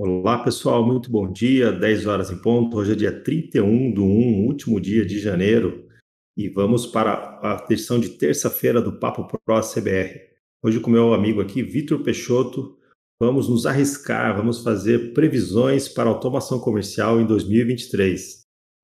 Olá, pessoal, muito bom dia. 10 horas em ponto. Hoje é dia 31 do 1, último dia de janeiro, e vamos para a edição de terça-feira do Papo Pro CBR. Hoje, com meu amigo aqui, Vitor Peixoto, vamos nos arriscar, vamos fazer previsões para automação comercial em 2023.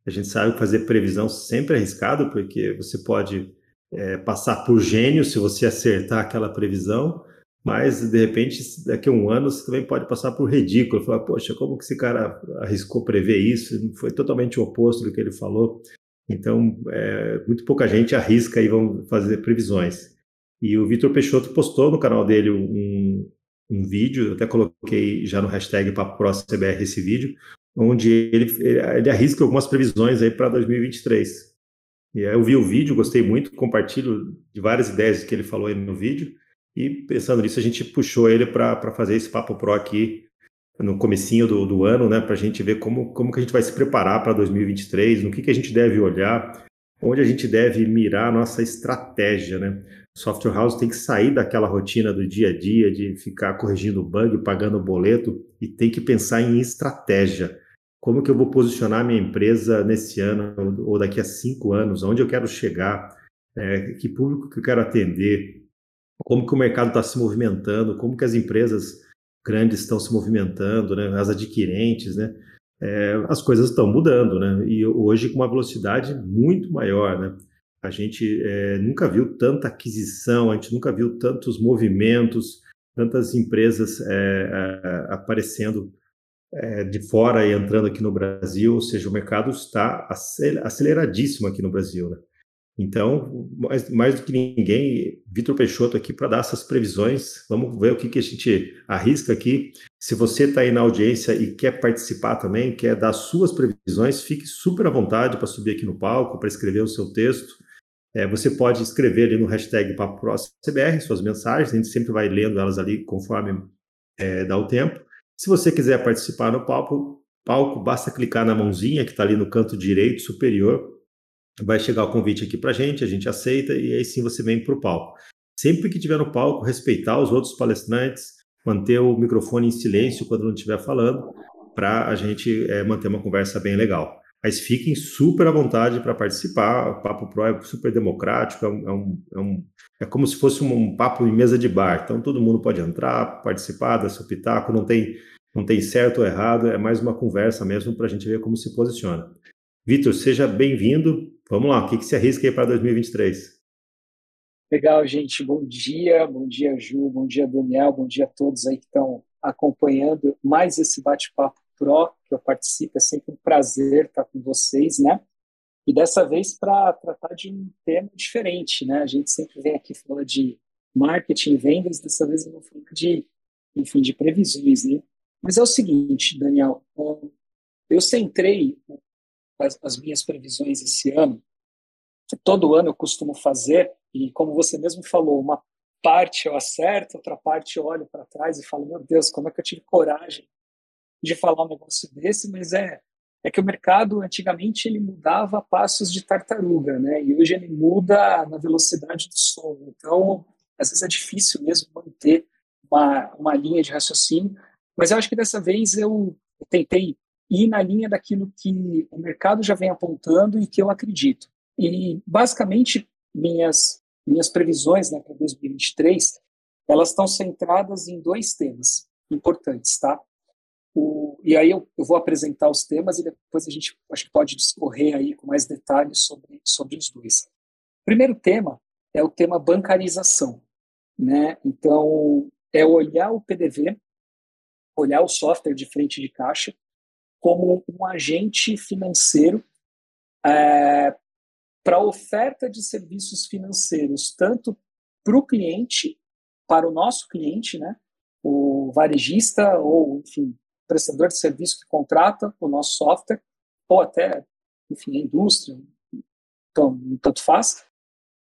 A gente sabe que fazer previsão sempre é arriscado, porque você pode é, passar por gênio se você acertar aquela previsão, mas de repente, daqui a um ano, você também pode passar por ridículo, falar, poxa, como que esse cara arriscou prever isso? Foi totalmente o oposto do que ele falou. Então, é, muito pouca gente arrisca e vão fazer previsões. E o Vitor Peixoto postou no canal dele um, um vídeo, até coloquei já no hashtag PapoProCBR esse vídeo, onde ele, ele arrisca algumas previsões aí para 2023. E aí eu vi o vídeo, gostei muito, compartilho de várias ideias que ele falou aí no vídeo. E pensando nisso, a gente puxou ele para fazer esse Papo Pro aqui no comecinho do, do ano, né, para a gente ver como, como que a gente vai se preparar para 2023, no que, que a gente deve olhar, onde a gente deve mirar a nossa estratégia, né? Software house tem que sair daquela rotina do dia a dia de ficar corrigindo bug, pagando boleto e tem que pensar em estratégia. Como que eu vou posicionar minha empresa nesse ano ou daqui a cinco anos? Onde eu quero chegar? É, que público que eu quero atender? Como que o mercado está se movimentando, como que as empresas grandes estão se movimentando, né? as adquirentes, né? É, as coisas estão mudando, né? E hoje com uma velocidade muito maior, né? A gente é, nunca viu tanta aquisição, a gente nunca viu tantos movimentos, tantas empresas é, é aparecendo é, de fora e entrando aqui no Brasil, ou seja, o mercado está aceleradíssimo aqui no Brasil, né? Então, mais, mais do que ninguém, Vitor Peixoto aqui para dar essas previsões. Vamos ver o que, que a gente arrisca aqui. Se você está aí na audiência e quer participar também, quer dar suas previsões, fique super à vontade para subir aqui no palco, para escrever o seu texto. É, você pode escrever ali no hashtag CBR suas mensagens, a gente sempre vai lendo elas ali conforme é, dá o tempo. Se você quiser participar no palco, palco, basta clicar na mãozinha que está ali no canto direito superior vai chegar o convite aqui para a gente, a gente aceita e aí sim você vem para o palco. Sempre que tiver no palco, respeitar os outros palestrantes, manter o microfone em silêncio quando não estiver falando, para a gente é, manter uma conversa bem legal. Mas fiquem super à vontade para participar. O Papo Pro é super democrático, é, um, é, um, é, é como se fosse um papo em mesa de bar. Então todo mundo pode entrar, participar, dar seu pitaco, não tem, não tem certo ou errado, é mais uma conversa mesmo para a gente ver como se posiciona. Vitor, seja bem-vindo. Vamos lá, o que, que se arrisca aí para 2023? Legal, gente. Bom dia, bom dia, Ju, bom dia, Daniel, bom dia a todos aí que estão acompanhando mais esse bate-papo Pro que eu participo. É sempre um prazer estar com vocês, né? E dessa vez para tratar de um tema diferente, né? A gente sempre vem aqui falar de marketing, vendas, dessa vez eu vou falar de, enfim, de previsões, né? Mas é o seguinte, Daniel, eu centrei as, as minhas previsões esse ano, que todo ano eu costumo fazer, e como você mesmo falou, uma parte eu acerto, outra parte eu olho para trás e falo, meu Deus, como é que eu tive coragem de falar um negócio desse? Mas é, é que o mercado, antigamente, ele mudava a passos de tartaruga, né? E hoje ele muda na velocidade do som. Então, às vezes é difícil mesmo manter uma, uma linha de raciocínio. Mas eu acho que dessa vez eu, eu tentei ir na linha daquilo que o mercado já vem apontando e que eu acredito. E, basicamente, minhas, minhas previsões né, para 2023, elas estão centradas em dois temas importantes, tá? O, e aí eu, eu, vou apresentar os temas e depois a gente acho que pode discorrer aí com mais detalhes sobre, sobre os dois. O primeiro tema é o tema bancarização, né? Então, é olhar o PDV, olhar o software de frente de caixa como um agente financeiro é, para oferta de serviços financeiros, tanto para o cliente, para o nosso cliente, né, o varejista ou, enfim, prestador de serviço que contrata o nosso software, ou até, enfim, a indústria, então, tanto faz,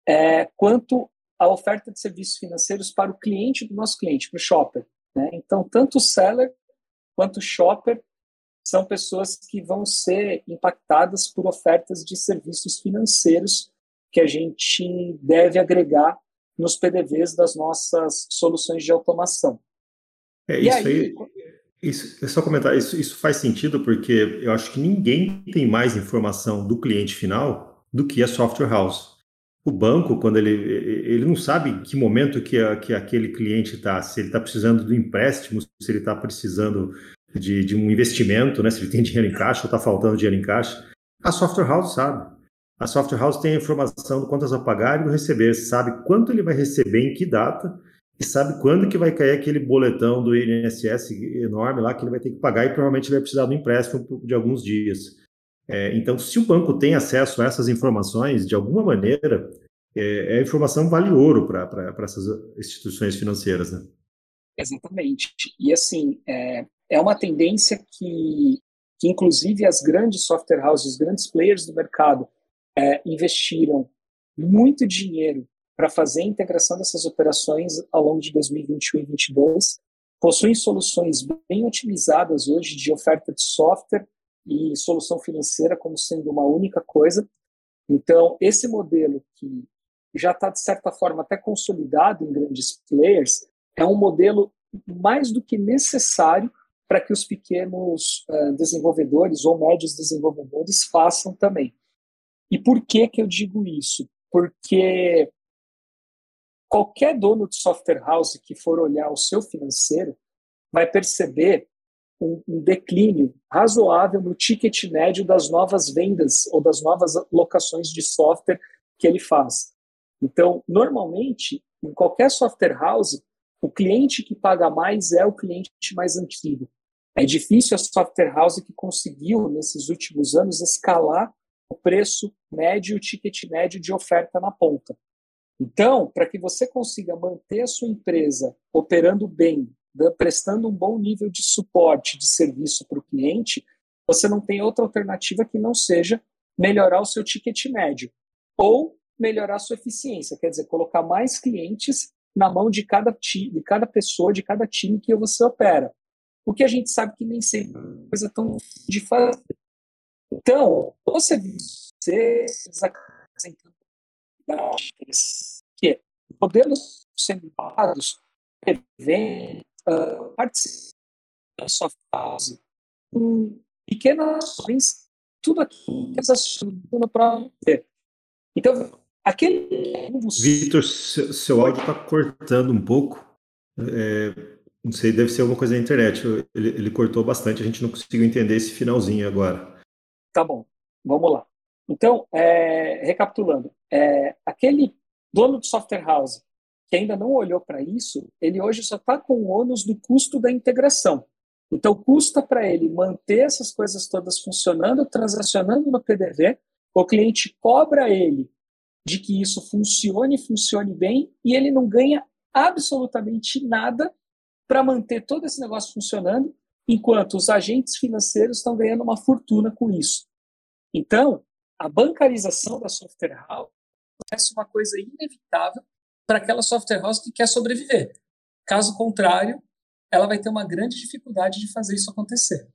é, quanto a oferta de serviços financeiros para o cliente do nosso cliente, para o shopper. Né? Então, tanto o seller quanto o shopper são pessoas que vão ser impactadas por ofertas de serviços financeiros que a gente deve agregar nos PDVs das nossas soluções de automação. É isso aí, aí. Isso, é só comentar, isso, isso faz sentido porque eu acho que ninguém tem mais informação do cliente final do que a software house. O banco, quando ele, ele não sabe em que momento que, a, que aquele cliente está, se ele está precisando do empréstimo, se ele está precisando de, de, um investimento, né, se ele tem dinheiro em caixa ou está faltando dinheiro em caixa. A software house sabe. A software house tem a informação do quantas a pagar e do receber, sabe quanto ele vai receber, em que data, e sabe quando que vai cair aquele boletão do INSS enorme lá que ele vai ter que pagar e provavelmente vai precisar do empréstimo de alguns dias. É, então, se o banco tem acesso a essas informações, de alguma maneira, é, a informação vale ouro para essas instituições financeiras, né? Exatamente. E assim, é, é uma tendência que, que, inclusive, as grandes software houses, os grandes players do mercado, é, investiram muito dinheiro para fazer a integração dessas operações ao longo de 2021 e 2022. Possuem soluções bem otimizadas hoje de oferta de software e solução financeira como sendo uma única coisa. Então, esse modelo que já está, de certa forma, até consolidado em grandes players, é um modelo mais do que necessário para que os pequenos uh, desenvolvedores ou médios desenvolvedores façam também. E por que, que eu digo isso? Porque qualquer dono de software house que for olhar o seu financeiro vai perceber um, um, declínio razoável no ticket médio das novas vendas ou das novas locações de software que ele faz. Então, normalmente, em qualquer software house, o cliente que paga mais é o cliente mais antigo. É difícil a software house que conseguiu, nesses últimos anos, escalar o preço médio, o ticket médio de oferta na ponta. Então, para que você consiga manter a sua empresa operando bem, prestando um bom nível de suporte, de serviço para o cliente, você não tem outra alternativa que não seja melhorar o seu ticket médio ou melhorar a sua eficiência, quer dizer, colocar mais clientes na mão de cada, de cada pessoa, de cada time que você opera. O que a gente sabe que nem sempre é uma coisa tão de fazer. Então, você, você que sendo usados prevêem uh, participam da soft house com pequenas ações, tudo aqui que essas no próprio Então, aquele. Vitor, seu, seu áudio está cortando um pouco. É, não sei, deve ser alguma coisa da internet. Ele, ele cortou bastante, a gente não conseguiu entender esse finalzinho agora. Tá bom, vamos lá. Então, é, recapitulando, é, aquele dono de software house que ainda não olhou para isso, ele hoje só está com o ônus do custo da integração. Então, custa para ele manter essas coisas todas funcionando, transacionando no PDV, o cliente cobra ele de que isso funcione, funcione bem, e ele não ganha absolutamente nada para manter todo esse negócio funcionando, enquanto os agentes financeiros estão ganhando uma fortuna com isso. Então, a bancarização da software house é uma coisa inevitável para aquela software house que quer sobreviver. Caso contrário, ela vai ter uma grande dificuldade de fazer isso acontecer.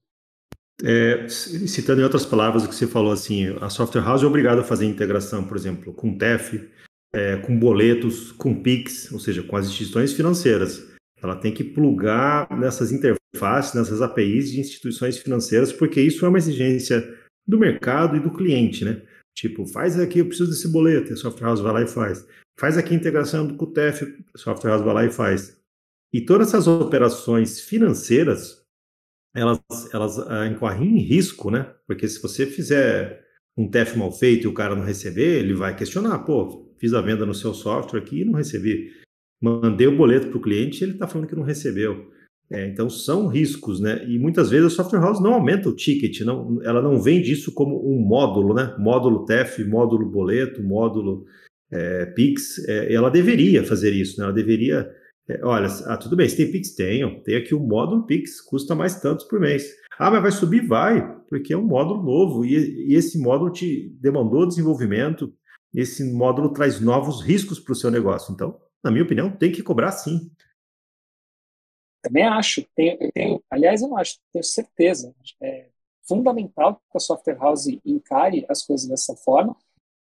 É, citando em outras palavras o que você falou, assim, a software house é obrigada a fazer integração, por exemplo, com TEF, é, com boletos, com PIX, ou seja, com as instituições financeiras. Ela tem que plugar nessas interfaces, nessas APIs de instituições financeiras, porque isso é uma exigência do mercado e do cliente, né? Tipo, faz aqui, eu preciso desse boleto, a software house vai lá e faz. Faz aqui a integração do TEF, a software house vai lá e faz. E todas essas operações financeiras, elas, elas uh, incorrem em risco, né? Porque se você fizer um TEF mal feito e o cara não receber, ele vai questionar, pô, fiz a venda no seu software aqui e não recebi. Mandei o boleto para o cliente e ele está falando que não recebeu. É, então são riscos, né? E muitas vezes a software house não aumenta o ticket, não, ela não vende isso como um módulo, né? Módulo TEF, módulo boleto, módulo é, Pix. É, ela deveria fazer isso, né? Ela deveria é, olha, ah, tudo bem, se tem Pix, tenho. Tem aqui o módulo Pix, custa mais tantos por mês. Ah, mas vai subir? Vai, porque é um módulo novo e, e esse módulo te demandou desenvolvimento, esse módulo traz novos riscos para o seu negócio. Então, na minha opinião, tem que cobrar sim. Também acho. Tenho, tenho, aliás, eu não acho, tenho certeza. É fundamental que a software house encare as coisas dessa forma,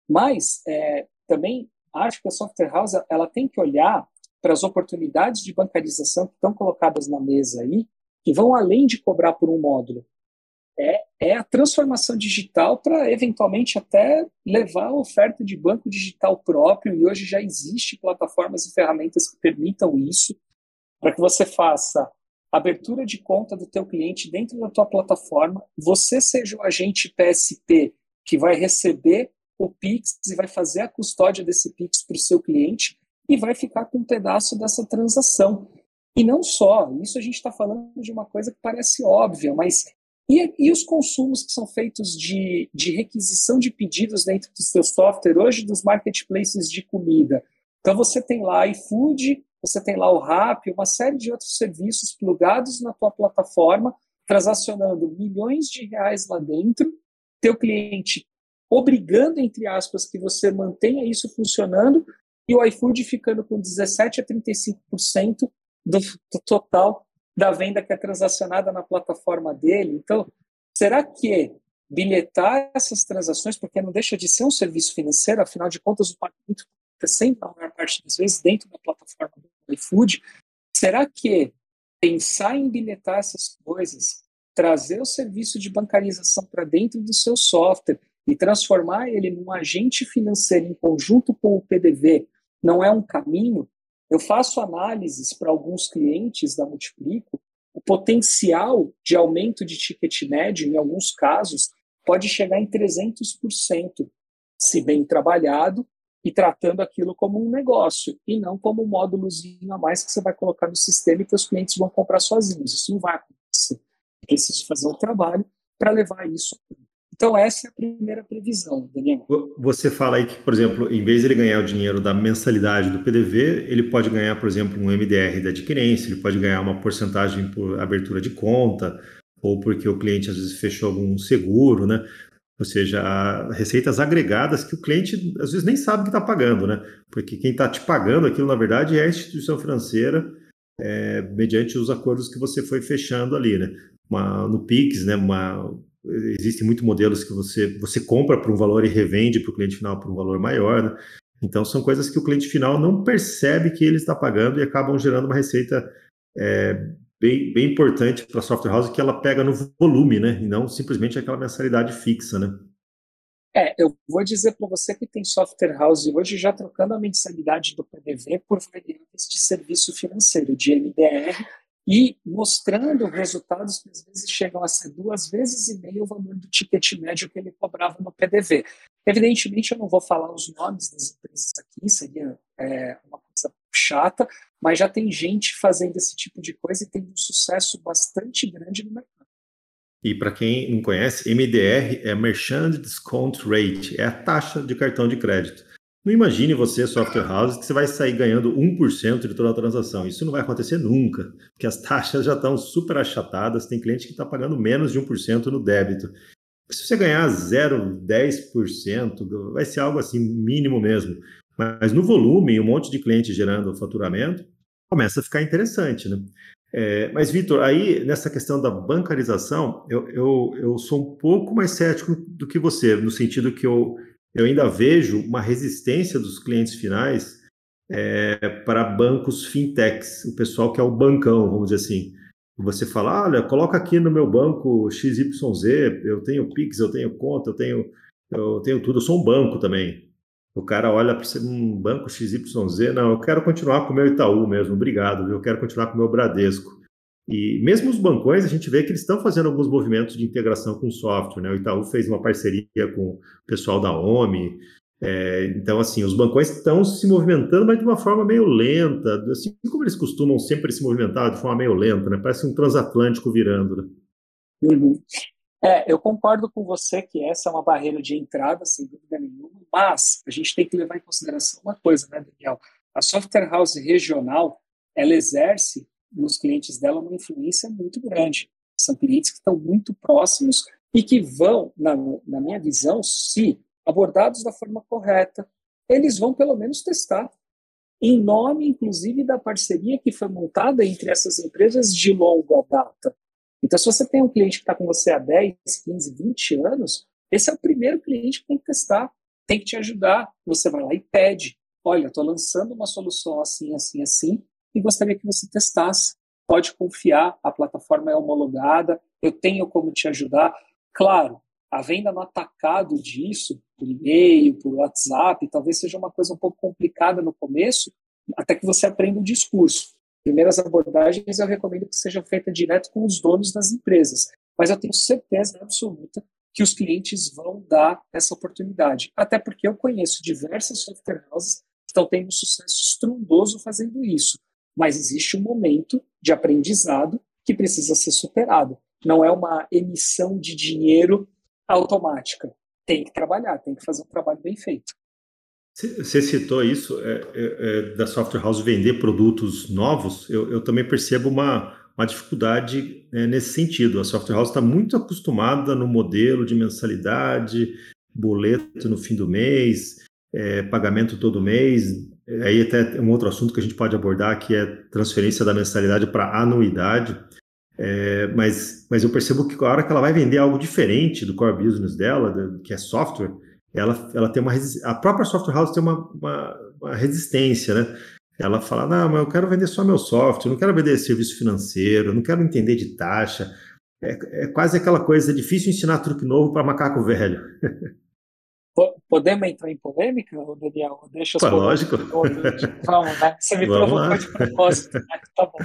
mas é, também acho que a software house ela tem que olhar para as oportunidades de bancarização que estão colocadas na mesa aí que vão além de cobrar por um módulo. É, é a transformação digital para, eventualmente, até levar a oferta de banco digital próprio, e hoje já existe plataformas e ferramentas que permitam isso, para que você faça abertura de conta do teu cliente dentro da tua plataforma, você seja o agente PSP que vai receber o Pix e vai fazer a custódia desse Pix para o seu cliente e vai ficar com um pedaço dessa transação. E não só, isso a gente está falando de uma coisa que parece óbvia, mas e, e, os consumos que são feitos de, de requisição de pedidos dentro do seu software, hoje dos marketplaces de comida? Então você tem lá iFood, você tem lá o Rap, uma série de outros serviços plugados na tua plataforma, transacionando milhões de reais lá dentro, teu cliente obrigando, entre aspas, que você mantenha isso funcionando, e o iFood ficando com 17% a 35% do, do total da venda que é transacionada na plataforma dele. Então, será que bilhetar essas transações, porque não deixa de ser um serviço financeiro, afinal de contas, o pagamento sempre, a maior parte das vezes, dentro da plataforma do iFood, será que pensar em bilhetar essas coisas, trazer o serviço de bancarização para dentro do seu software e transformar ele num agente financeiro em conjunto com o PDV não é um caminho, eu faço análises para alguns clientes da Multiplico, o potencial de aumento de ticket médio, em alguns casos, pode chegar em 300%, se bem trabalhado e tratando aquilo como um negócio e não como um módulozinho a mais que você vai colocar no sistema e que os clientes vão comprar sozinhos. Isso não vai acontecer. Preciso fazer um trabalho para levar isso então, essa é a primeira previsão, Daniel. Você fala aí que, por exemplo, em vez de ele ganhar o dinheiro da mensalidade do PDV, ele pode ganhar, por exemplo, um MDR da adquirência, ele pode ganhar uma porcentagem por abertura de conta, ou porque o cliente às vezes fechou algum seguro, né? Ou seja, receitas agregadas que o cliente às vezes nem sabe que está pagando, né? Porque quem está te pagando aquilo, na verdade, é a instituição financeira, é, mediante os acordos que você foi fechando ali, né? Uma, no PIX, né? Uma, existem muitos modelos que você, você compra por um valor e revende para o cliente final por um valor maior, né? Então, são coisas que o cliente final não percebe que ele está pagando e acabam gerando uma receita é, bem, bem importante para a software house que ela pega no volume, né? E não simplesmente aquela mensalidade fixa, né? É, eu vou dizer para você que tem software house hoje já trocando a mensalidade do PDV por variáveis de serviço financeiro, de MDR, e mostrando resultados que às vezes chegam a ser duas vezes e meio o valor do ticket médio que ele cobrava no PDV. Evidentemente, eu não vou falar os nomes das empresas aqui, seria é, uma coisa chata, mas já tem gente fazendo esse tipo de coisa e tem um sucesso bastante grande no mercado. E para quem não conhece, MDR é Merchant Discount Rate, é a taxa de cartão de crédito. Não imagine você, software house, que você vai sair ganhando 1% de toda a transação. Isso não vai acontecer nunca, porque as taxas já estão super achatadas. Tem cliente que está pagando menos de 1% no débito. Se você ganhar 0, 10%, vai ser algo assim mínimo mesmo. Mas no volume, um monte de cliente gerando faturamento, começa a ficar interessante, né? É, mas, Vitor, aí nessa questão da bancarização, eu, eu, eu sou um pouco mais cético do que você, no sentido que eu, eu ainda vejo uma resistência dos clientes finais é, para bancos fintechs, o pessoal que é o bancão, vamos dizer assim. Você fala, olha, coloca aqui no meu banco XYZ, eu tenho Pix, eu tenho conta, eu tenho, eu tenho tudo, eu sou um banco também. O cara olha para um banco XYZ, não, eu quero continuar com o meu Itaú mesmo, obrigado, eu quero continuar com o meu Bradesco. E mesmo os bancões, a gente vê que eles estão fazendo alguns movimentos de integração com software. Né? O Itaú fez uma parceria com o pessoal da OMI. É, então, assim, os bancões estão se movimentando, mas de uma forma meio lenta, assim como eles costumam sempre se movimentar de forma meio lenta, né? Parece um transatlântico virando. Né? Uhum. É, eu concordo com você que essa é uma barreira de entrada, sem dúvida nenhuma, mas a gente tem que levar em consideração uma coisa, né, Daniel? A software house regional, ela exerce nos clientes dela uma influência muito grande. São clientes que estão muito próximos e que vão, na, na minha visão, se abordados da forma correta, eles vão pelo menos testar, em nome, inclusive, da parceria que foi montada entre essas empresas de longa data. Então, se você tem um cliente que está com você há 10, 15, 20 anos, esse é o primeiro cliente que tem que testar, tem que te ajudar. Você vai lá e pede: olha, estou lançando uma solução assim, assim, assim, e gostaria que você testasse. pode confiar, a plataforma é homologada, eu tenho como te ajudar. Claro, a venda no atacado disso, por e-mail, por WhatsApp, talvez seja uma coisa um pouco complicada no começo, até que você aprenda o discurso. Primeiras abordagens eu recomendo que sejam feitas direto com os donos das empresas, mas eu tenho certeza absoluta que os clientes vão dar essa oportunidade. Até porque eu conheço diversas software houses que estão tendo um sucesso estrondoso fazendo isso. Mas existe um momento de aprendizado que precisa ser superado. Não é uma emissão de dinheiro automática. Tem que trabalhar, tem que fazer um trabalho bem feito. Você citou isso é, é, é, da software house vender produtos novos. Eu, eu também percebo uma, uma dificuldade é, nesse sentido. A software house está muito acostumada no modelo de mensalidade, boleto no fim do mês, é, pagamento todo mês. Aí até um outro assunto que a gente pode abordar que é transferência da mensalidade para anuidade. É, mas, mas eu percebo que a hora que ela vai vender algo diferente do core business dela, que é software, ela, ela tem uma a própria software house tem uma, uma, uma, resistência, né? Ela fala, não, mas eu quero vender só meu software, não quero vender serviço financeiro, não quero entender de taxa. É, é quase aquela coisa, é difícil ensinar truque novo para macaco velho. Podemos entrar em polêmica, Daniel? Deixa Pô, lógico. Vamos, né? Você me Vamos provocou lá. de propósito. Né? Tá bom.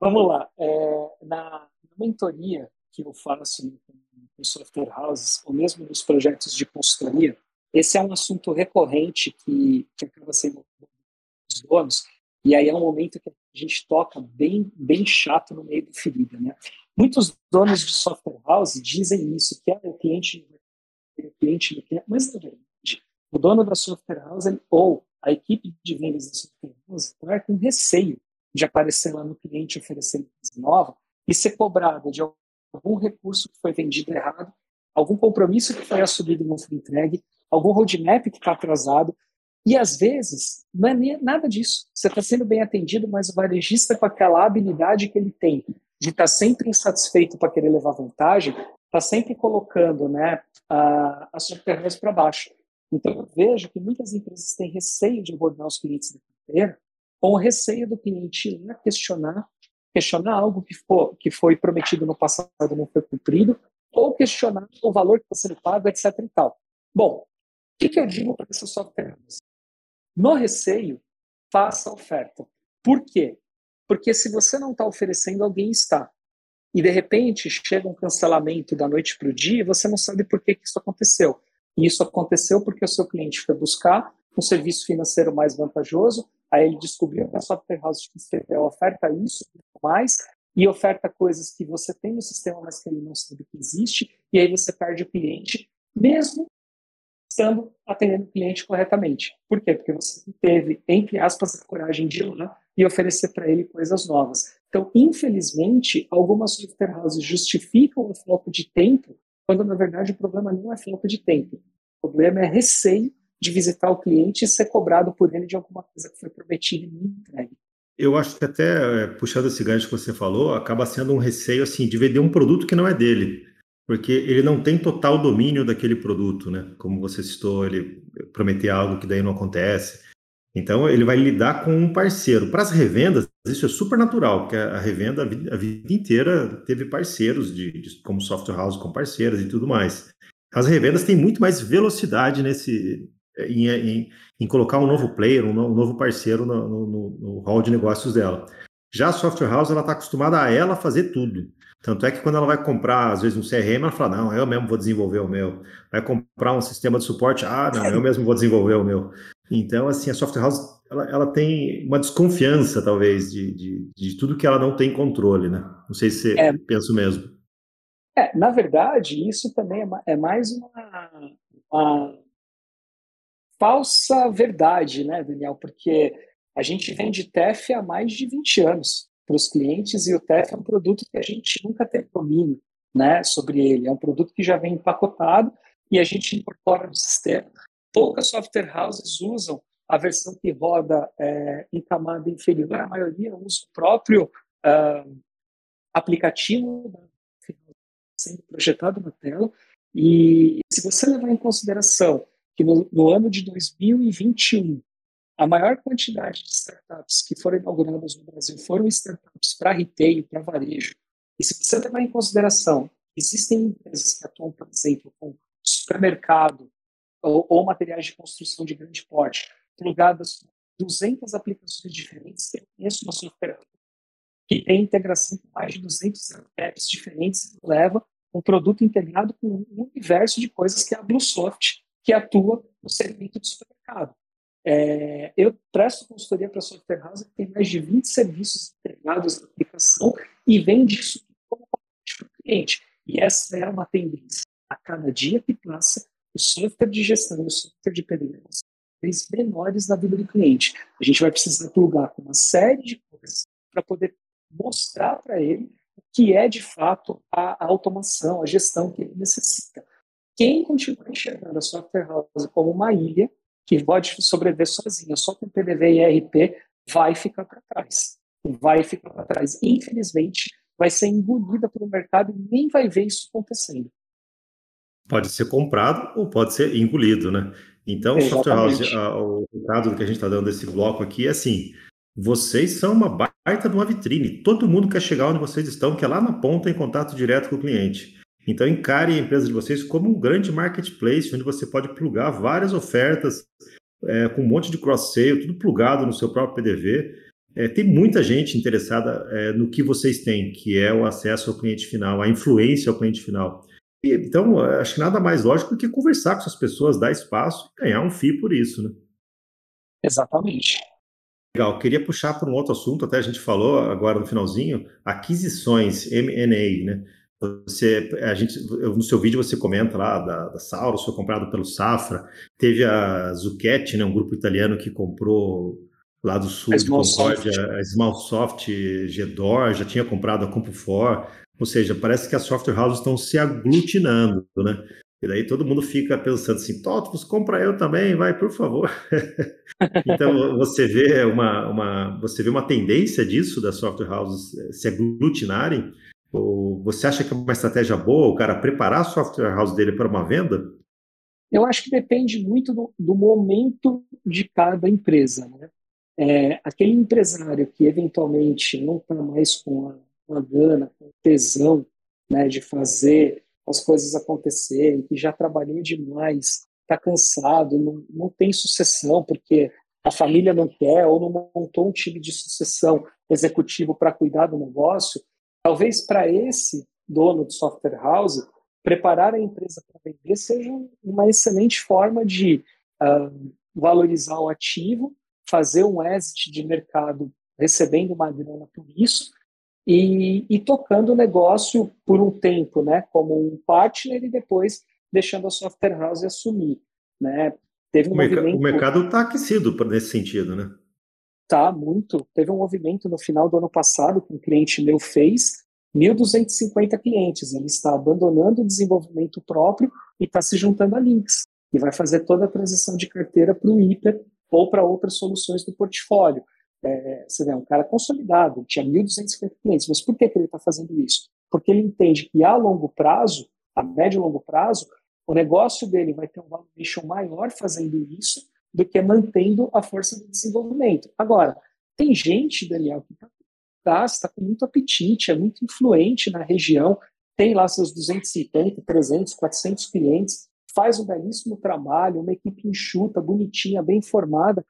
Vamos lá. É, na, mentoria que eu faço em software houses, ou mesmo nos projetos de consultoria, esse é um assunto recorrente que, que acaba sendo dos donos, e aí é um momento que a gente toca bem, bem chato no meio da ferida. Né? Muitos donos de software house dizem isso, que é o cliente, o cliente, mas na verdade, o dono da software house ou a equipe de vendas da software house está com receio de aparecer lá no cliente oferecendo coisa nova e ser cobrado de algum recurso que foi vendido errado, algum compromisso que foi assumido e não foi entregue, algum roadmap que está atrasado. E às vezes não é nada disso. Você está sendo bem atendido, mas o varejista, com aquela habilidade que ele tem de estar tá sempre insatisfeito para querer levar vantagem, está sempre colocando né, a, a sua pernas para baixo. Então eu vejo que muitas empresas têm receio de abordar os clientes da carteira com o receio do cliente ir lá questionar, questionar algo que, for, que foi prometido no passado e não foi cumprido, ou questionar o valor que você paga, etc. E tal. Bom, o que, que eu digo para essas softwares? No receio, faça a oferta. Por quê? Porque se você não está oferecendo, alguém está. E de repente chega um cancelamento da noite para o dia e você não sabe por que, que isso aconteceu. E isso aconteceu porque o seu cliente foi buscar um serviço financeiro mais vantajoso, aí ele descobriu que a software house que oferta isso mais e oferta coisas que você tem no sistema, mas que ele não sabe que existe, e aí você perde o cliente, mesmo estando atendendo o cliente corretamente. Por quê? Porque você teve, entre aspas, a coragem de ir lá e oferecer para ele coisas novas. Então, infelizmente, algumas software houses justificam a falta de tempo, quando na verdade o problema não é falta de tempo. O problema é receio de visitar o cliente e ser cobrado por ele de alguma coisa que foi prometida e não entregue. Eu acho que até, é, puxando esse gancho que você falou, acaba sendo um receio assim de vender um produto que não é dele, porque ele não tem total domínio daquele produto, né? Como você citou, ele prometer algo que daí não acontece. Então ele vai lidar com um parceiro. Para as revendas, isso é super natural, porque a revenda a vida, inteira teve parceiros de, de, como software house com parceiras e tudo mais. As revendas têm muito mais velocidade nesse, em, em, em, colocar um novo player, um, novo parceiro no, no, no hall de negócios dela. Já a software house ela está acostumada a ela fazer tudo. Tanto é que quando ela vai comprar, às vezes, um CRM, ela fala, não, eu mesmo vou desenvolver o meu. Vai comprar um sistema de suporte, ah, não, eu mesmo vou desenvolver o meu. Então, assim, a software house, ela, ela tem uma desconfiança, talvez, de, de, de, tudo que ela não tem controle, né? Não sei se você é, pensa o mesmo. É, na verdade, isso também é, é mais uma, uma falsa verdade, né, Daniel? Porque a gente vende TEF há mais de 20 anos para os clientes e o TEF é um produto que a gente nunca tem domínio né, sobre ele. É um produto que já vem empacotado e a gente incorpora no sistema. Poucas software houses usam a versão que roda é, em camada inferior, a maioria usa o próprio uh, aplicativo sendo projetado na tela. E se você levar em consideração que no, no ano de 2021 a maior quantidade de startups que foram inauguradas no Brasil foram startups para retail, para varejo. E se você levar em consideração, existem empresas que atuam, por exemplo, com supermercado ou, ou materiais de construção de grande porte, plugadas 200 aplicações diferentes. Eu conheço uma software que tem integração com mais de 200 apps diferentes leva um produto integrado com um universo de coisas que é a Bluesoft, que atua no segmento do supermercado. É, eu presto consultoria para a Software House que tem mais de 20 serviços integrados na aplicação e vende isso como para o cliente. E essa é uma tendência. A cada dia que passa, o software de gestão o software de PDM vez menores na vida do cliente. A gente vai precisar plugar com uma série de coisas para poder mostrar para ele o que é de fato a, a, automação, a gestão que ele necessita. Quem continuar enxergando a software house como uma ilha que pode sobreviver sozinha, só com PDV e ERP, vai ficar para trás. Vai ficar para trás. Infelizmente, vai ser engolida pelo mercado e nem vai ver isso acontecendo. Pode ser comprado ou pode ser engolido, né? Então, Exatamente. Software House, a, o recado que a gente está dando desse bloco aqui é assim: vocês são uma baita de uma vitrine. Todo mundo quer chegar onde vocês estão, que é lá na ponta em contato direto com o cliente. Então, encare a empresa de vocês como um grande marketplace, onde você pode plugar várias ofertas, é, com um monte de cross-sale, tudo plugado no seu próprio PDV. É, tem muita gente interessada é, no que vocês têm, que é o acesso ao cliente final, a influência ao cliente final. Então, acho que nada mais lógico do que conversar com essas pessoas, dar espaço e ganhar um FII por isso, né? Exatamente. Legal, queria puxar para um outro assunto, até a gente falou agora no finalzinho, aquisições, M&A, né? Você, a gente, no seu vídeo você comenta lá da, da Saurus, foi comprado pelo Safra, teve a Zucchetti, né, um grupo italiano que comprou lá do sul a Smallsoft Gedor, já tinha comprado a CompuFor, ou seja, parece que as software houses estão se aglutinando, né? E daí todo mundo fica pensando assim, Totos, compra eu também, vai, por favor. então você vê uma, uma, você vê uma tendência disso das software houses eh, se aglutinarem? Ou você acha que é uma estratégia boa o cara preparar a software house dele para uma venda? Eu acho que depende muito do, do momento de cada empresa. Né? É, aquele empresário que eventualmente não está mais com a com a gana, com tesão né, de fazer as coisas acontecerem, que já trabalhou demais, está cansado, não, não tem sucessão, porque a família não quer ou não montou um time de sucessão executivo para cuidar do negócio, talvez para esse dono de software house, preparar a empresa para vender seja uma excelente forma de uh, valorizar o ativo, fazer um exit de mercado recebendo uma grana por isso e, e tocando o negócio por um tempo, né, como um partner e depois deixando a software house assumir, né? Teve um o, movimento... o mercado está aquecido nesse sentido, né? Tá, muito. Teve um movimento no final do ano passado que um cliente meu fez, 1.250 clientes. Ele está abandonando o desenvolvimento próprio e está se juntando a Links. E vai fazer toda a transição de carteira para o Hyper ou para outras soluções do portfólio. É, você vê, é um cara consolidado, tinha 1.250 clientes, mas por que, que ele está fazendo isso? Porque ele entende que a longo prazo, a médio e longo prazo, o negócio dele vai ter um valuation maior fazendo isso do que mantendo a força do desenvolvimento. Agora, tem gente, Daniel, que está está com muito apetite, é muito influente na região, tem lá seus 250, 300, 400 clientes, faz um belíssimo trabalho, uma equipe enxuta, bonitinha, bem formada,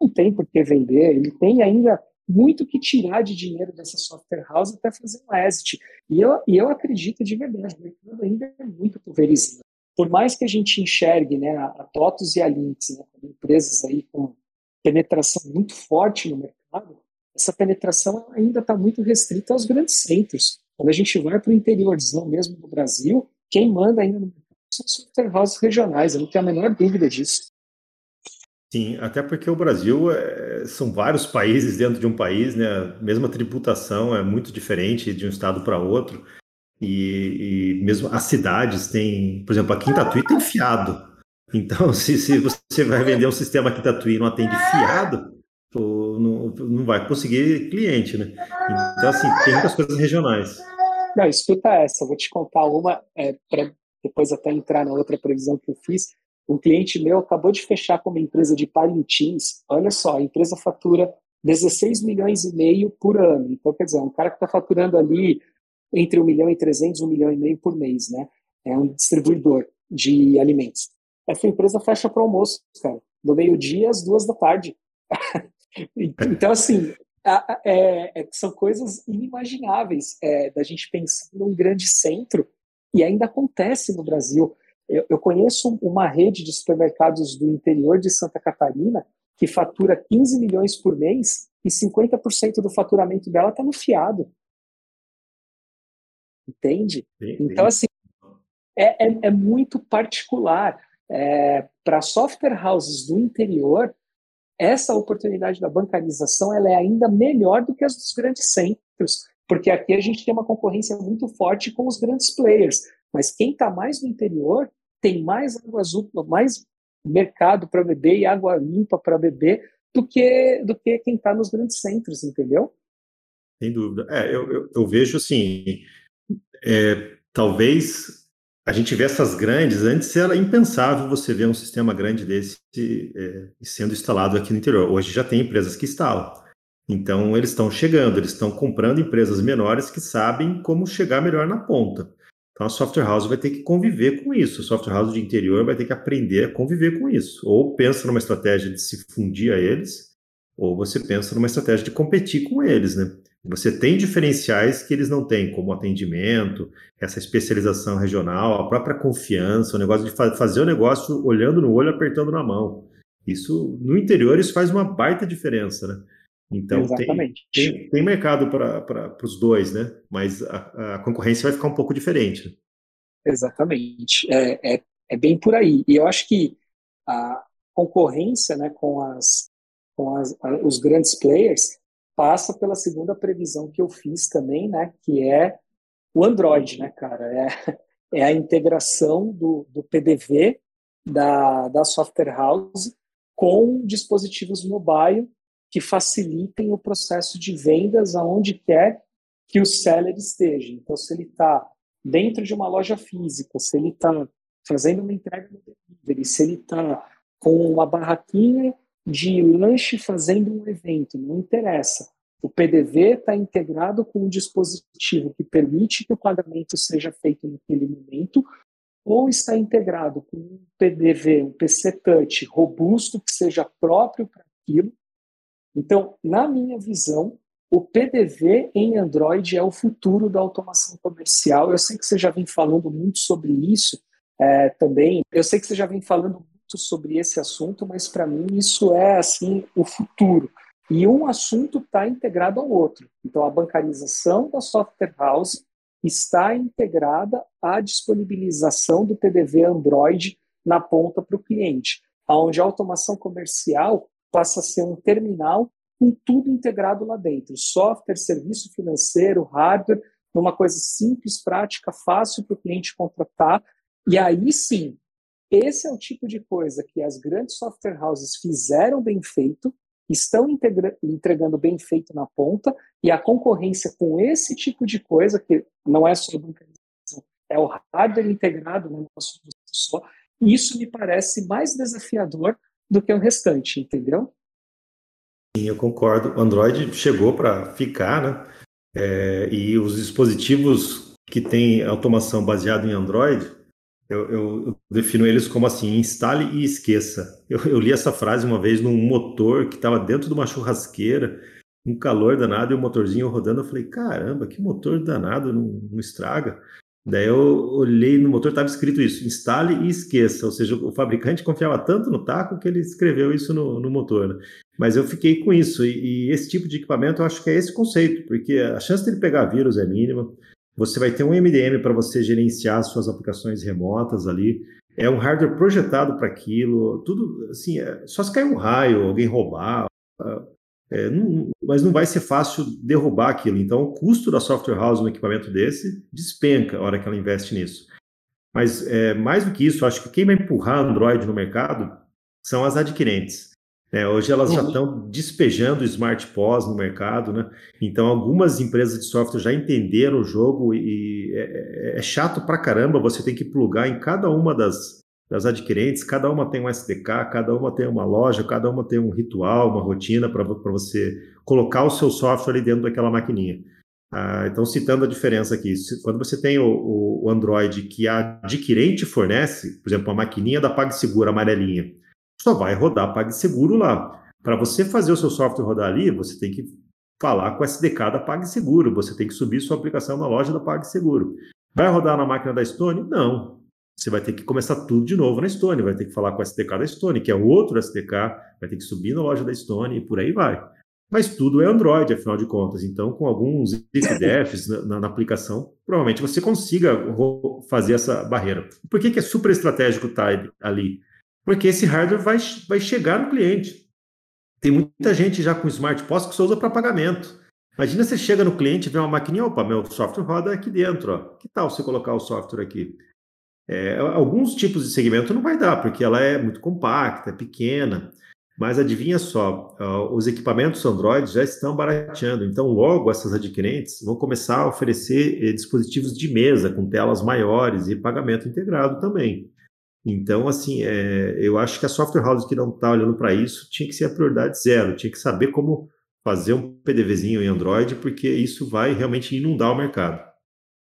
não tem por que vender, ele tem ainda muito que tirar de dinheiro dessa software house até fazer um exit. E eu, e eu acredito de verdade, o mercado ainda é muito pulverizado. Por mais que a gente enxergue né, a TOTOS e a Lynx né, como empresas aí com penetração muito forte no mercado, essa penetração ainda está muito restrita aos grandes centros. Quando a gente vai para o interiorzão mesmo do Brasil, quem manda ainda no mercado são software houses regionais, eu não tenho a menor dúvida disso. Sim, até porque o Brasil é, são vários países dentro de um país, né? A mesma tributação é muito diferente de um estado para outro. E, e, mesmo as cidades têm, por exemplo, aqui em Tatuí tem fiado. Então, se, se você vai vender um sistema aqui em Tatuí não atende fiado, não, não vai conseguir cliente, né? Então, assim, tem muitas coisas regionais. Não, escuta essa, vou te contar uma, é, para depois até entrar na outra previsão que eu fiz. Um cliente meu acabou de fechar com uma empresa de Parintins. Olha só, a empresa fatura 16 milhões e meio por ano. Então, quer dizer, é um cara que está faturando ali entre 1 milhão e 300, 1 milhão e meio por mês, né? É um distribuidor de alimentos. Essa empresa fecha para almoço, cara, do meio-dia às duas da tarde. então, assim, é, é, são coisas inimagináveis é, da gente pensar num grande centro e ainda acontece no Brasil. Eu, eu, conheço uma rede de supermercados do interior de Santa Catarina que fatura 15 milhões por mês e 50% do faturamento dela está no fiado. Entende? Sim, então, assim, é, é, é muito particular. É, Para software houses do interior, essa oportunidade da bancarização ela é ainda melhor do que as dos grandes centros, porque aqui a gente tem uma concorrência muito forte com os grandes players. Mas quem está mais no interior tem mais água azul, mais mercado para beber e água limpa para beber do que, do que quem está nos grandes centros, entendeu? Sem dúvida. É, eu, eu, eu vejo assim, é, talvez a gente vê essas grandes, antes era impensável você ver um sistema grande desse é, sendo instalado aqui no interior. Hoje já tem empresas que instalam. Então, eles estão chegando, eles estão comprando empresas menores que sabem como chegar melhor na ponta. Então, a software house vai ter que conviver com isso. A software house de interior vai ter que aprender a conviver com isso. Ou pensa numa estratégia de se fundir a eles, ou você pensa numa estratégia de competir com eles, né? Você tem diferenciais que eles não têm, como atendimento, essa especialização regional, a própria confiança, o negócio de fa fazer o negócio olhando no olho, apertando na mão. Isso, no interior, isso faz uma baita diferença, né? Então, tem, tem, tem, mercado para os dois, né? Mas a, a, concorrência vai ficar um pouco diferente. Né? Exatamente. É, é, é bem por aí. E eu acho que a concorrência né, com, as, com as, os grandes players passa pela segunda previsão que eu fiz também, né, que é o Android, né, cara? É, é a integração do, do PDV da, da software house com dispositivos mobile que facilitem o processo de vendas aonde quer que o seller esteja. Então, se ele está dentro de uma loja física, se ele está fazendo uma entrega no delivery, se ele está com uma barraquinha de lanche fazendo um evento, não interessa. O PDV está integrado com um dispositivo que permite que o pagamento seja feito naquele momento, ou está integrado com um PDV, um PC Touch robusto, que seja próprio para aquilo. Então, na minha visão, o PDV em Android é o futuro da automação comercial. Eu sei que você já vem falando muito sobre isso é, também. Eu sei que você já vem falando sobre esse assunto, mas para mim isso é assim o futuro. E um assunto está integrado ao outro. Então, a bancarização da software house está integrada à disponibilização do PDV Android na ponta para o cliente, onde a automação comercial passa a ser um terminal com tudo integrado lá dentro: software, serviço financeiro, hardware, numa coisa simples, prática, fácil para o cliente contratar. E aí sim, esse é o tipo de coisa que as grandes software houses fizeram bem feito, estão entregando bem feito na ponta, e a concorrência com esse tipo de coisa, que não é só é o hardware integrado no nosso só, isso me parece mais desafiador do que o restante, entendeu? Sim, eu concordo. O Android chegou para ficar, né? É, e os dispositivos que têm automação baseada em Android, eu, eu, eu, defino eles como assim: instale e esqueça. Eu, eu li essa frase uma vez num motor que estava dentro de uma churrasqueira, um calor danado e o um motorzinho rodando. Eu falei: caramba, que motor danado, não, não estraga. Daí eu olhei no motor, estava escrito isso: instale e esqueça. Ou seja, o fabricante confiava tanto no taco que ele escreveu isso no, no motor. Né? Mas eu fiquei com isso. E, e, esse tipo de equipamento, eu acho que é esse conceito, porque a chance dele pegar vírus é mínima. Você vai ter um MDM para você gerenciar suas aplicações remotas ali. É um hardware projetado para aquilo. Tudo assim, é, só se cair um raio, alguém roubar. É, não, mas não vai ser fácil derrubar aquilo. Então, o custo da software house no equipamento desse despenca a hora que ela investe nisso. Mas é, mais do que isso, acho que quem vai empurrar Android no mercado são as adquirentes. É, hoje elas já estão uhum. despejando smart POS no mercado, né? Então algumas empresas de software já entenderam o jogo e é, é, é chato pra caramba você tem que plugar em cada uma das, das adquirentes, cada uma tem um SDK, cada uma tem uma loja, cada uma tem um ritual, uma rotina para você colocar o seu software ali dentro daquela maquininha. Ah, então, citando a diferença aqui, quando você tem o, o, Android que a adquirente fornece, por exemplo, uma maquininha da PagSeguro amarelinha, só vai rodar PagSeguro lá. Para você fazer o seu software rodar ali, você tem que falar com o SDK da PagSeguro, você tem que subir sua aplicação na loja da PagSeguro. Vai rodar na máquina da Stone? Não. Você vai ter que começar tudo de novo na Stone, vai ter que falar com o SDK da Stone, que é outro SDK, vai ter que subir na loja da Stone e por aí vai. Mas tudo é Android, afinal de contas. Então, com alguns ifs na, na, aplicação, provavelmente você consiga fazer essa barreira. Por que, que é super estratégico estar tá ali? Porque esse hardware vai, vai chegar no cliente. Tem muita gente já com Smart POS que só usa para pagamento. Imagina você chega no cliente, vê uma maquininha, opa, meu software roda aqui dentro. Ó. Que tal você colocar o software aqui? É, alguns tipos de segmento não vai dar, porque ela é muito compacta, é pequena. Mas adivinha só, os equipamentos Android já estão barateando, então logo essas adquirentes vão começar a oferecer eh, dispositivos de mesa com telas maiores e pagamento integrado também. Então, assim, é, eu acho que a software house que não está olhando para isso tinha que ser a prioridade zero, tinha que saber como fazer um PDVzinho em Android, porque isso vai realmente inundar o mercado.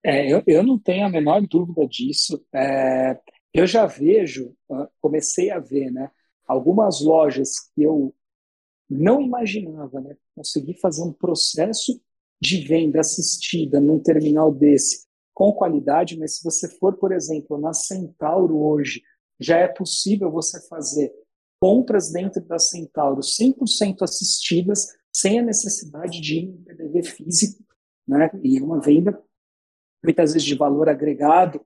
É, eu, eu não tenho a menor dúvida disso. É, eu já vejo, ah, comecei a ver, né? algumas lojas que eu não imaginava, né? Conseguir fazer um processo de venda assistida num terminal desse com qualidade, mas se você for, por exemplo, na Centauro hoje, já é possível você fazer compras dentro da Centauro 100% assistidas, sem a necessidade de ir em PDV físico, né? E uma venda muitas vezes de valor agregado,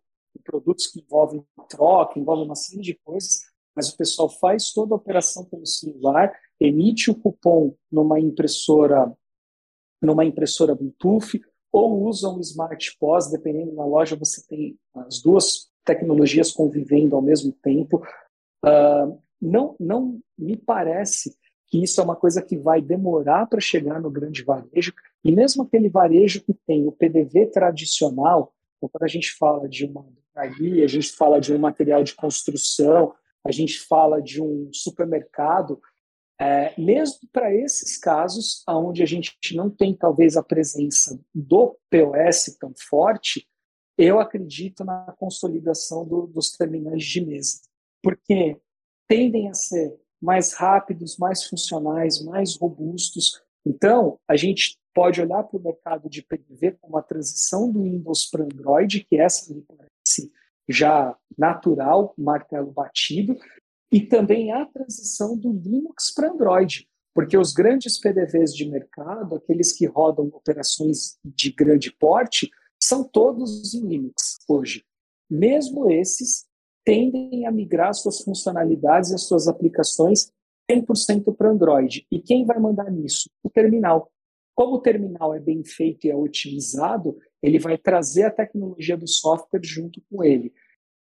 produtos que envolvem troca, envolvem uma série de coisas, mas o pessoal faz toda a operação pelo celular, emite o cupom numa impressora numa impressora Bluetooth ou usa um Smart POS, dependendo da loja você tem as duas tecnologias convivendo ao mesmo tempo. Uh, não, não me parece que isso é uma coisa que vai demorar para chegar no grande varejo, e mesmo aquele varejo que tem o PDV tradicional, então quando a gente fala de uma a gente fala de um material de construção, a gente fala de um supermercado, é, mesmo para esses casos, onde a gente não tem talvez a presença do POS tão forte, eu acredito na consolidação do, dos terminais de mesa, porque tendem a ser mais rápidos, mais funcionais, mais robustos. Então, a gente pode olhar para o mercado de PDV como a transição do Windows para Android, que essa me parece já natural, martelo batido, e também a transição do Linux para Android, porque os grandes PDVs de mercado, aqueles que rodam operações de grande porte, são todos em Linux hoje. Mesmo esses tendem a migrar suas funcionalidades e as suas aplicações 100% para Android. E quem vai mandar nisso? O terminal. Como o terminal é bem feito e é otimizado, ele vai trazer a tecnologia do software junto com ele.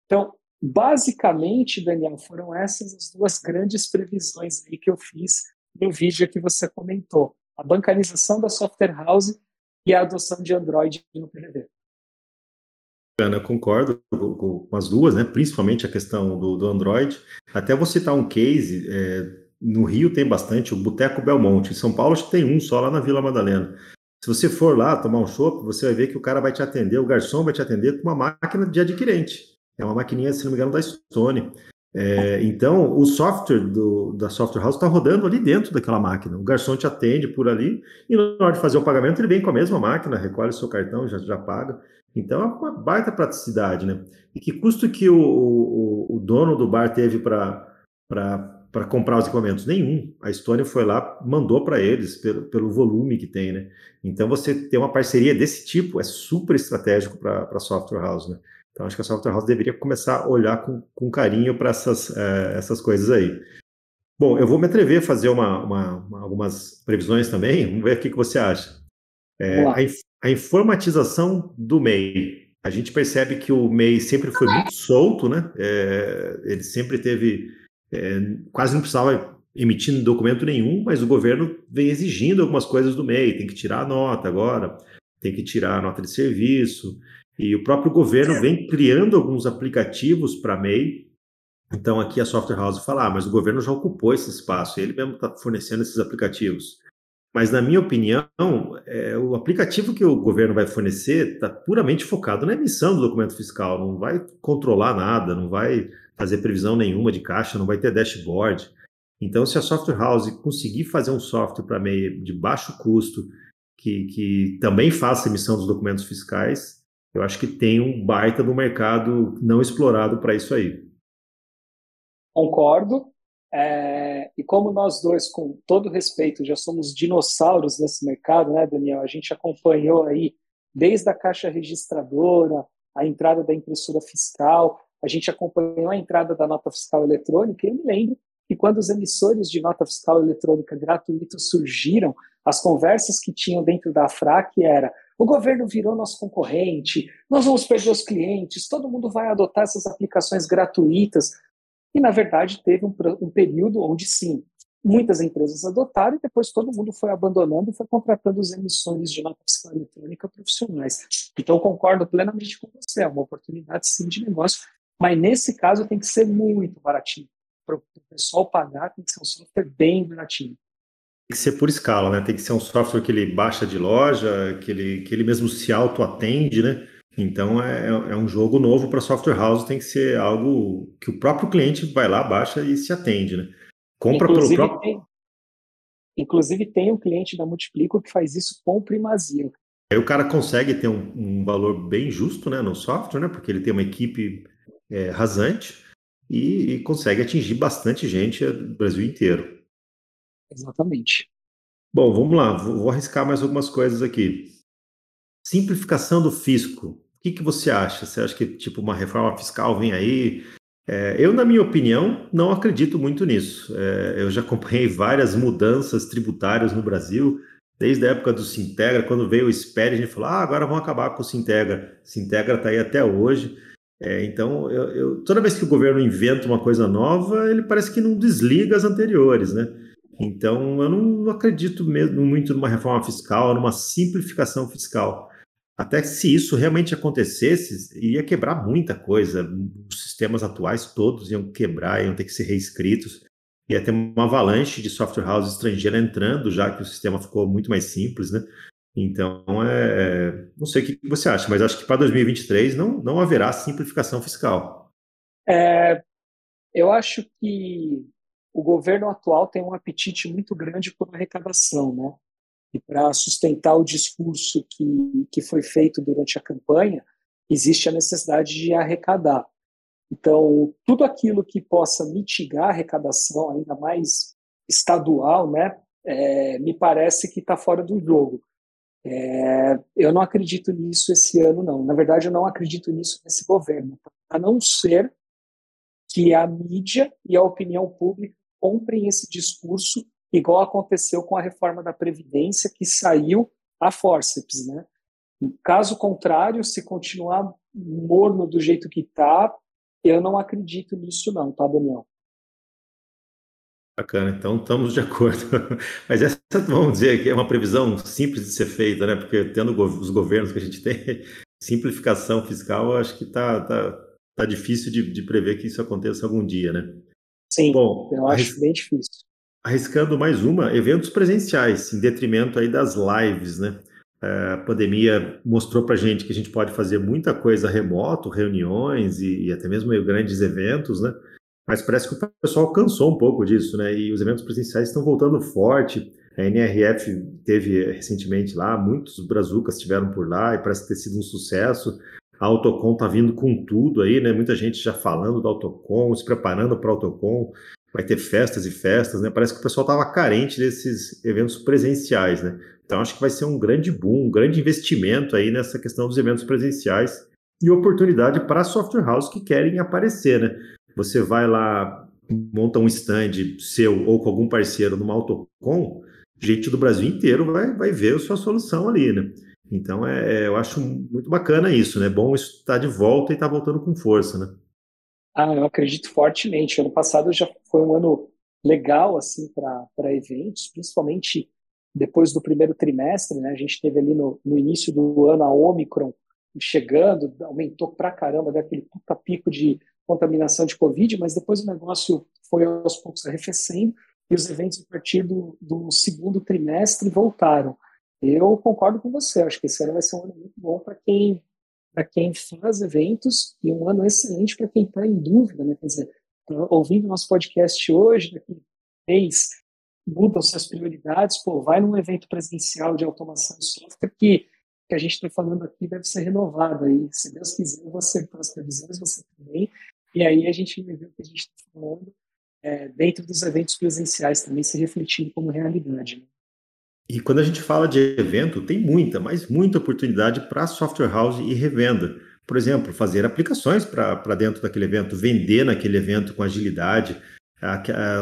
Então, basicamente, Daniel, foram essas as duas grandes previsões aí que eu fiz no vídeo que você comentou. A bancarização da software house e a adoção de Android no PDV. Ana, concordo com, as duas, né? principalmente a questão do, do Android. Até vou citar um case, é, no Rio tem bastante, o Boteco Belmonte. Em São Paulo acho que tem um só lá na Vila Madalena. Se você for lá tomar um chopp, você vai ver que o cara vai te atender, o garçom vai te atender com uma máquina de adquirente. É uma maquininha, se não me engano, da Stone. É, então, o software do, da software house está rodando ali dentro daquela máquina. O garçom te atende por ali e na hora de fazer o pagamento ele vem com a mesma máquina, recolhe o seu cartão, já, já paga. Então é uma baita praticidade, né? E que custo que o, o, o dono do bar teve para para comprar os equipamentos? Nenhum. A Stone foi lá, mandou para eles pelo, pelo volume que tem, né? Então você ter uma parceria desse tipo é super estratégico para a software house, né? Então acho que a software house deveria começar a olhar com, com carinho para essas, é, essas coisas aí. Bom, eu vou me atrever a fazer uma, uma, uma, algumas previsões também. Vamos ver o que, que você acha. É, a, a informatização do MEI. A gente percebe que o MEI sempre foi muito solto, né? É, ele sempre teve é, quase não precisava emitir documento nenhum, mas o governo vem exigindo algumas coisas do MEI, tem que tirar a nota agora, tem que tirar a nota de serviço, e o próprio governo vem criando alguns aplicativos para MEI, Então aqui a Software House fala, ah, mas o governo já ocupou esse espaço, ele mesmo está fornecendo esses aplicativos. Mas na minha opinião, é, o aplicativo que o governo vai fornecer está puramente focado na emissão do documento fiscal, não vai controlar nada, não vai fazer previsão nenhuma de caixa, não vai ter dashboard. Então, se a Software House conseguir fazer um software para meio de baixo custo, que, que também faça emissão dos documentos fiscais, eu acho que tem um baita do mercado não explorado para isso aí. Concordo. É, e como nós dois, com todo respeito, já somos dinossauros nesse mercado, né, Daniel? A gente acompanhou aí desde a caixa registradora, a entrada da impressora fiscal, a gente acompanhou a entrada da nota fiscal eletrônica, e eu me lembro que quando os emissores de nota fiscal eletrônica gratuitos surgiram, as conversas que tinham dentro da FRAC era o governo virou nosso concorrente, nós vamos perder os clientes, todo mundo vai adotar essas aplicações gratuitas. E, na verdade, teve um, um período onde, sim, muitas empresas adotaram e depois todo mundo foi abandonando e foi contratando os emissores de nota fiscal eletrônica profissionais. Então, concordo plenamente com você, é uma oportunidade, sim, de negócio, mas nesse caso tem que ser muito baratinho. Para o pessoal pagar, tem que ser um software bem baratinho. Tem que ser por escala, né? Tem que ser um software que ele baixa de loja, que ele, que ele mesmo se auto-atende, né? Então é, é um jogo novo para software house, tem que ser algo que o próprio cliente vai lá, baixa e se atende, né? Compra inclusive, pelo próprio. Tem, inclusive tem um cliente da Multiplico que faz isso com primazia. Aí o cara consegue ter um, um, valor bem justo né, no software, né? Porque ele tem uma equipe é, rasante e, e consegue atingir bastante gente do Brasil inteiro. Exatamente. Bom, vamos lá, vou, vou arriscar mais algumas coisas aqui. Simplificação do fisco. O que, que você acha? Você acha que tipo uma reforma fiscal vem aí? É, eu, na minha opinião, não acredito muito nisso. É, eu já acompanhei várias mudanças tributárias no Brasil, desde a época do Sintegra, quando veio o SPED, a gente falou, ah, agora vão acabar com o Sintegra. Sintegra está aí até hoje. É, então, eu, eu, toda vez que o governo inventa uma coisa nova, ele parece que não desliga as anteriores, né? Então, eu não acredito mesmo muito numa reforma fiscal, numa simplificação fiscal. Até se isso realmente acontecesse, ia quebrar muita coisa. Os sistemas atuais todos iam quebrar, iam ter que ser reescritos. Ia ter uma avalanche de software house estrangeira entrando, já que o sistema ficou muito mais simples, né? Então, é, não sei o que você acha, mas acho que para 2023 não, não haverá simplificação fiscal. É, eu acho que o governo atual tem um apetite muito grande por arrecadação, né? E para sustentar o discurso que, que foi feito durante a campanha, existe a necessidade de arrecadar. Então, tudo aquilo que possa mitigar a arrecadação, ainda mais estadual, né, é, me parece que está fora do jogo. É, eu não acredito nisso esse ano, não. Na verdade, eu não acredito nisso nesse governo, a não ser que a mídia e a opinião pública comprem esse discurso, igual aconteceu com a reforma da Previdência, que saiu a forceps. Né? Caso contrário, se continuar morno do jeito que está, eu não acredito nisso não, tá, Daniel? Bacana, então estamos de acordo. Mas essa, vamos dizer, que é uma previsão simples de ser feita, né? Porque tendo os governos que a gente tem, simplificação fiscal, acho que está tá, tá difícil de, de prever que isso aconteça algum dia, né? Sim, Bom, eu acho arris... bem difícil. Arriscando mais uma, eventos presenciais, em detrimento aí das lives, né? É, a pandemia mostrou para gente que a gente pode fazer muita coisa remoto, reuniões e, e até mesmo grandes eventos, né? Mas parece que o pessoal cansou um pouco disso, né? E os eventos presenciais estão voltando forte. A NRF teve recentemente lá, muitos brazucas estiveram por lá e parece ter sido um sucesso. A Autocom está vindo com tudo aí, né? Muita gente já falando da Autocom, se preparando para a Autocom. Vai ter festas e festas, né? Parece que o pessoal estava carente desses eventos presenciais, né? Então acho que vai ser um grande boom, um grande investimento aí nessa questão dos eventos presenciais e oportunidade para software houses que querem aparecer, né? Você vai lá, monta um stand seu ou com algum parceiro numa Autocom, gente do Brasil inteiro vai, vai ver a sua solução ali, né? Então, é, é, eu acho muito bacana isso, né? Bom isso estar tá de volta e estar tá voltando com força, né? Ah, eu acredito fortemente. Ano passado já foi um ano legal, assim, para eventos, principalmente depois do primeiro trimestre, né? A gente teve ali no, no início do ano a Omicron chegando, aumentou pra caramba, daquele puta pico de, contaminação de Covid, mas depois o negócio foi aos poucos arrefecendo e os eventos a partir do, do segundo trimestre voltaram. Eu concordo com você, acho que esse ano vai ser um ano muito bom para quem para quem faz eventos e um ano excelente para quem está em dúvida, né? Quer dizer, tá ouvindo nosso podcast hoje, daqui a mês, mudam suas prioridades, pô, vai num evento presencial de automação de software que, que a gente está falando aqui deve ser renovado aí. Se Deus quiser, você para as previsões, você também. E aí a gente ver o que a gente está falando é, dentro dos eventos presenciais também se refletindo como realidade. Né? E quando a gente fala de evento, tem muita, mas muita oportunidade para software house e revenda. Por exemplo, fazer aplicações para dentro daquele evento, vender naquele evento com agilidade.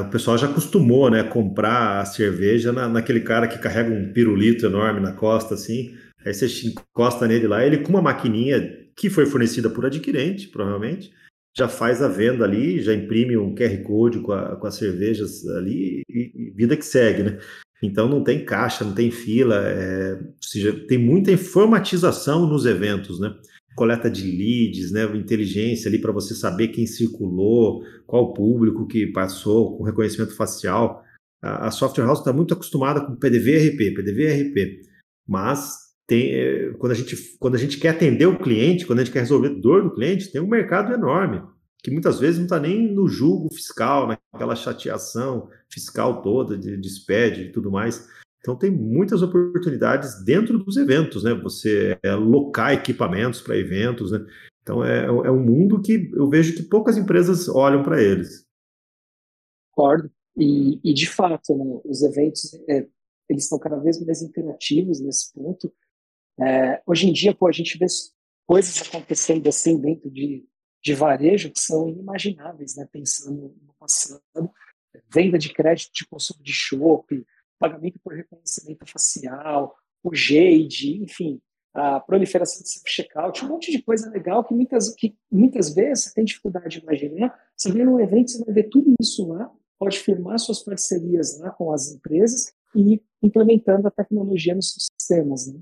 O pessoal já acostumou, né, comprar a cerveja na, naquele cara que carrega um pirulito enorme na costa, assim. Aí você encosta nele lá, ele com uma maquininha que foi fornecida por adquirente, provavelmente, já faz a venda ali, já imprime um QR Code com, a, com as cervejas ali e, e vida que segue, né? Então não tem caixa, não tem fila, é, ou seja, tem muita informatização nos eventos, né? Coleta de leads, né? Inteligência ali para você saber quem circulou, qual público que passou, com reconhecimento facial. A, a Software House está muito acostumada com PDV RP, PDV RP, mas tem, é, quando, a gente, quando a gente quer atender o cliente, quando a gente quer resolver a dor do cliente, tem um mercado enorme que muitas vezes não está nem no julgo fiscal, naquela chateação fiscal toda de, de SPED e tudo mais. Então tem muitas oportunidades dentro dos eventos, né? Você é, locar equipamentos para eventos, né? Então é, é um mundo que eu vejo que poucas empresas olham para eles. Concordo. E, e, de fato, né, os eventos é, eles estão cada vez mais interativos nesse ponto. É, hoje em dia, pô, a gente vê coisas acontecendo assim dentro de de varejo que são inimagináveis, né? pensando no passado. Venda de crédito de consumo de shopping, pagamento por reconhecimento facial, o Jade, enfim, a proliferação de self-checkout, um monte de coisa legal que muitas, que muitas vezes você tem dificuldade de imaginar. Você vê num evento, você vai ver tudo isso lá, pode firmar suas parcerias lá com as empresas e ir implementando a tecnologia nos sistemas. Né?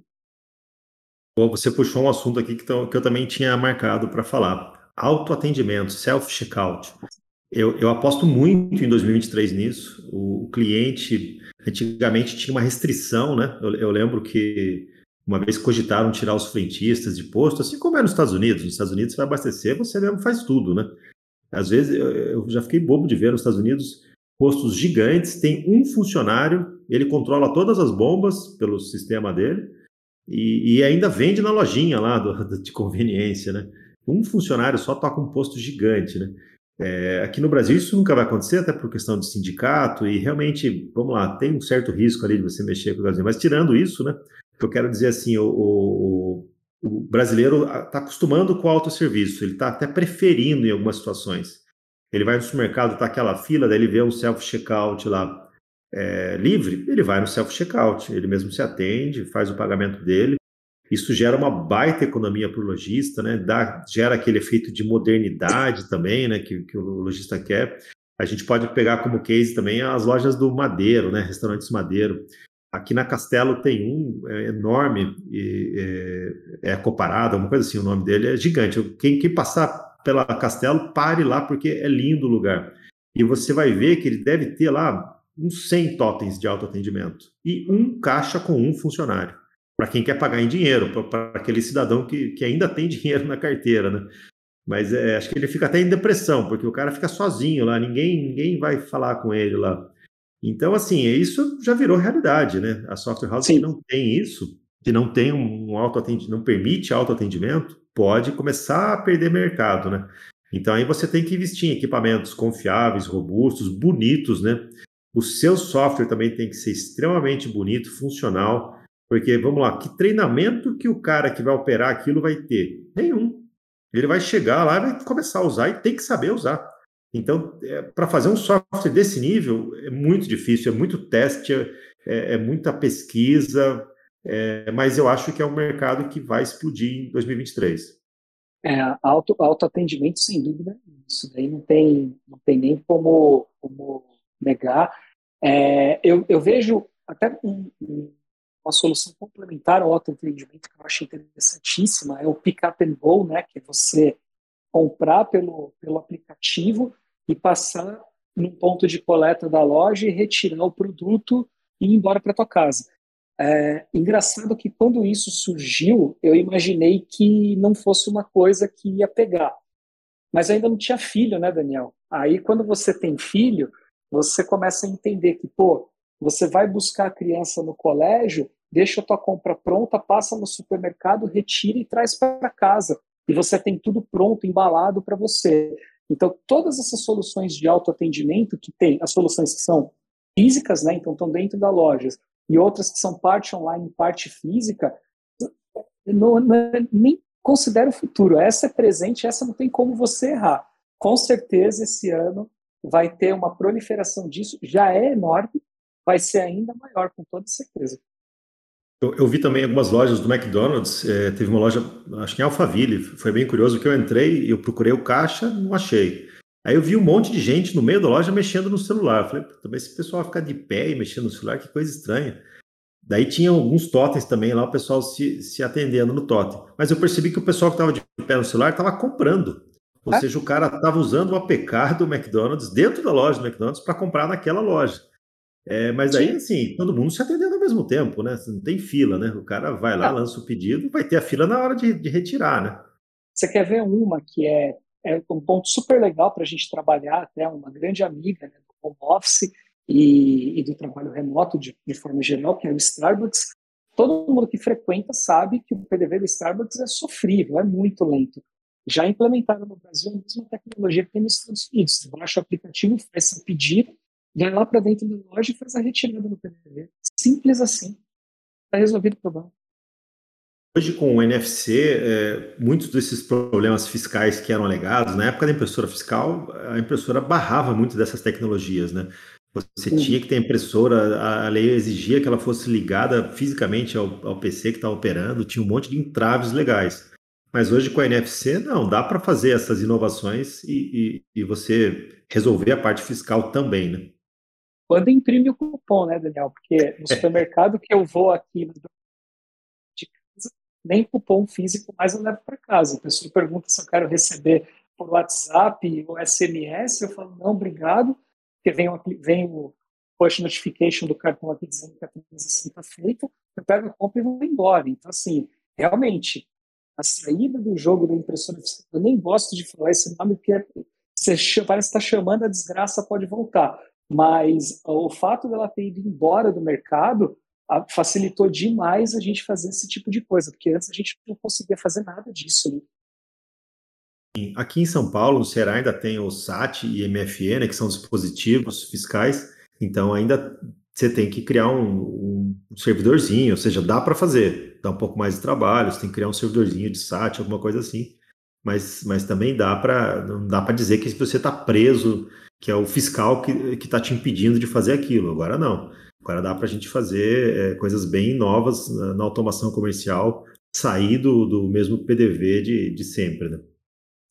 Bom, você puxou um assunto aqui que, que eu também tinha marcado para falar autoatendimento, self-checkout. Eu, eu, aposto muito em 2023 nisso. O, cliente, antigamente, tinha uma restrição, né? Eu, eu, lembro que uma vez cogitaram tirar os frentistas de posto, assim como é nos Estados Unidos. Nos Estados Unidos, você vai abastecer, você mesmo faz tudo, né? Às vezes, eu, eu já fiquei bobo de ver nos Estados Unidos postos gigantes, tem um funcionário, ele controla todas as bombas pelo sistema dele e, e ainda vende na lojinha lá do, de conveniência, né? um funcionário só toca um posto gigante, né? É, aqui no Brasil isso nunca vai acontecer, até por questão de sindicato, e realmente, vamos lá, tem um certo risco ali de você mexer com o Brasil. Mas tirando isso, né? Eu quero dizer assim, o, o, o brasileiro está acostumando com o autosserviço, ele está até preferindo em algumas situações. Ele vai no supermercado, está aquela fila, daí ele vê um self-checkout lá é, livre, ele vai no self-checkout, ele mesmo se atende, faz o pagamento dele, isso gera uma baita economia para o lojista, né? Dá, gera aquele efeito de modernidade também, né? Que, que o lojista quer. A gente pode pegar como case também as lojas do Madeiro, né? Restaurantes Madeiro. Aqui na Castelo tem um é, enorme, é, é Coparada, uma coisa assim, o nome dele é gigante. Quem, quem passar pela Castelo, pare lá, porque é lindo o lugar. E você vai ver que ele deve ter lá uns 100 totens de autoatendimento e um caixa com um funcionário para quem quer pagar em dinheiro, para aquele cidadão que, que ainda tem dinheiro na carteira, né? Mas é, acho que ele fica até em depressão, porque o cara fica sozinho lá, ninguém, ninguém vai falar com ele lá. Então, assim, isso já virou realidade, né? A software house Sim. que não tem isso, que não tem um autoatendimento, não permite autoatendimento, pode começar a perder mercado, né? Então aí você tem que investir em equipamentos confiáveis, robustos, bonitos, né? O seu software também tem que ser extremamente bonito, funcional, porque, vamos lá, que treinamento que o cara que vai operar aquilo vai ter? Nenhum. Ele vai chegar lá e vai começar a usar e tem que saber usar. Então, é, para fazer um software desse nível é muito difícil, é muito teste, é, é muita pesquisa, é, mas eu acho que é um mercado que vai explodir em 2023. É, auto, autoatendimento, sem dúvida, isso daí não tem, não tem nem como, como negar. É, eu, eu vejo até um, um uma solução complementar ao autoatendimento que eu acho interessantíssima é o pick up and go, né, que é você comprar pelo, pelo aplicativo e passar num ponto de coleta da loja e retirar o produto e ir embora para tua casa. É, engraçado que quando isso surgiu, eu imaginei que não fosse uma coisa que ia pegar. Mas ainda não tinha filho, né, Daniel? Aí quando você tem filho, você começa a entender que, pô, você vai buscar a criança no colégio, deixa a tua compra pronta, passa no supermercado, retira e traz para casa. E você tem tudo pronto, embalado para você. Então, todas essas soluções de autoatendimento que tem, as soluções que são físicas, né, então estão dentro da loja, e outras que são parte online, parte física, não, não, nem considero o futuro. Essa é presente, essa não tem como você errar. Com certeza, esse ano vai ter uma proliferação disso, já é enorme, vai ser ainda maior, com toda certeza. Eu, eu vi também algumas lojas do McDonald's, é, teve uma loja, acho que em Alphaville, foi bem curioso que eu entrei e eu procurei o caixa, não achei. Aí eu vi um monte de gente no meio da loja mexendo no celular. Eu falei, também esse pessoal ficar de pé e mexendo no celular, que coisa estranha. Daí tinha alguns totens também lá, o pessoal se, se atendendo no totem. Mas eu percebi que o pessoal que estava de pé no celular estava comprando. Ou é? seja, o cara estava usando o APK do McDonald's dentro da loja do McDonald's para comprar naquela loja. É, mas aí, assim, todo mundo se atendendo ao mesmo tempo, né? Não tem fila, né? O cara vai lá, lança o pedido, vai ter a fila na hora de, de retirar, né? Você quer ver uma que é é um ponto super legal para a gente trabalhar, até uma grande amiga né, do home office e, e do trabalho remoto de, de, forma geral, que é o Starbucks. Todo mundo que frequenta sabe que o PDV do Starbucks é sofrível, é muito lento. Já implementaram no Brasil a mesma tecnologia que tem nos Estados Unidos. Você baixa o aplicativo, faz seu pedido, vai lá para dentro da loja e faz a retirada no PDV. Simples assim. Está resolvido o problema. Hoje, com o NFC, é, muitos desses problemas fiscais que eram alegados, na época da impressora fiscal, a impressora barrava muito dessas tecnologias, né? Você tinha que ter impressora, a lei exigia que ela fosse ligada fisicamente ao, ao PC que estava operando, tinha um monte de entraves legais. Mas hoje com a NFC, não, dá para fazer essas inovações e, e, e, você resolver a parte fiscal também, né? Quando imprime o cupom, né, Daniel? Porque no supermercado que eu vou aqui no nem cupom físico mais eu levo para casa. A pessoa pergunta se eu quero receber por WhatsApp ou SMS, eu falo, não, obrigado, porque vem o, vem o push notification do cartão aqui dizendo que a transação está feita, eu pego a compra e vou embora. Então, assim, realmente, a saída do jogo da impressora eu nem gosto de falar esse nome, porque você parece que está chamando a desgraça, pode voltar. Mas o fato dela ter ido embora do mercado facilitou demais a gente fazer esse tipo de coisa, porque antes a gente não conseguia fazer nada disso. Né? Aqui em São Paulo, no Ceará, ainda tem o SAT e MFE, né, que são dispositivos fiscais, então ainda você tem que criar um, um servidorzinho, ou seja, dá para fazer, dá um pouco mais de trabalho, você tem que criar um servidorzinho de SAT, alguma coisa assim, mas, mas também dá para não dá para dizer que você está preso, que é o fiscal que está te impedindo de fazer aquilo. Agora não. Agora dá para a gente fazer é, coisas bem novas na, na, automação comercial, sair do, do mesmo PDV de, de sempre, né?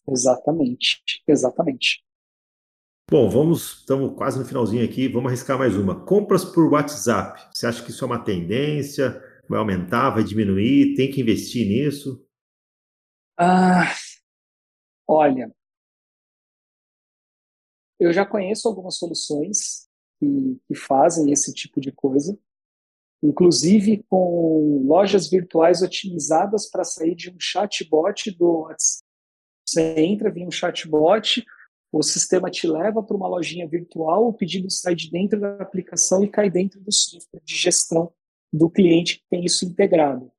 Exatamente, exatamente. Bom, vamos, estamos quase no finalzinho aqui, vamos arriscar mais uma. Compras por WhatsApp, você acha que isso é uma tendência? Vai aumentar, vai diminuir? Tem que investir nisso? Ah, olha, eu já conheço algumas soluções que, que fazem esse tipo de coisa, inclusive com lojas virtuais otimizadas para sair de um chatbot do WhatsApp. Você entra via um chatbot, o sistema te leva para uma lojinha virtual, o pedido sai de dentro da aplicação e cai dentro do software de gestão do cliente que tem isso integrado.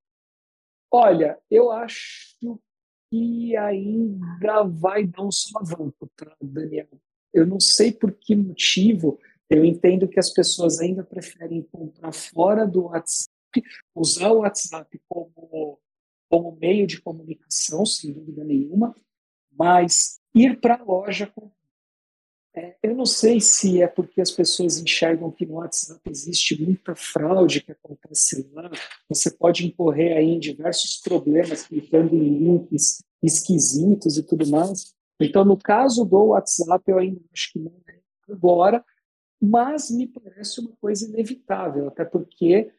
Olha, eu acho que ainda vai dar um solavanco, tá, Daniel? Eu não sei por que motivo eu entendo que as pessoas ainda preferem comprar fora do WhatsApp, usar o WhatsApp como, como meio de comunicação, sem dúvida nenhuma, mas ir para a loja é, eu não sei se é porque as pessoas enxergam que no WhatsApp existe muita fraude que acontece lá. Você pode incorrer aí em diversos problemas, clicando em links esquisitos e tudo mais. Então, no caso do WhatsApp, eu ainda acho que não é agora, mas me parece uma coisa inevitável, até porque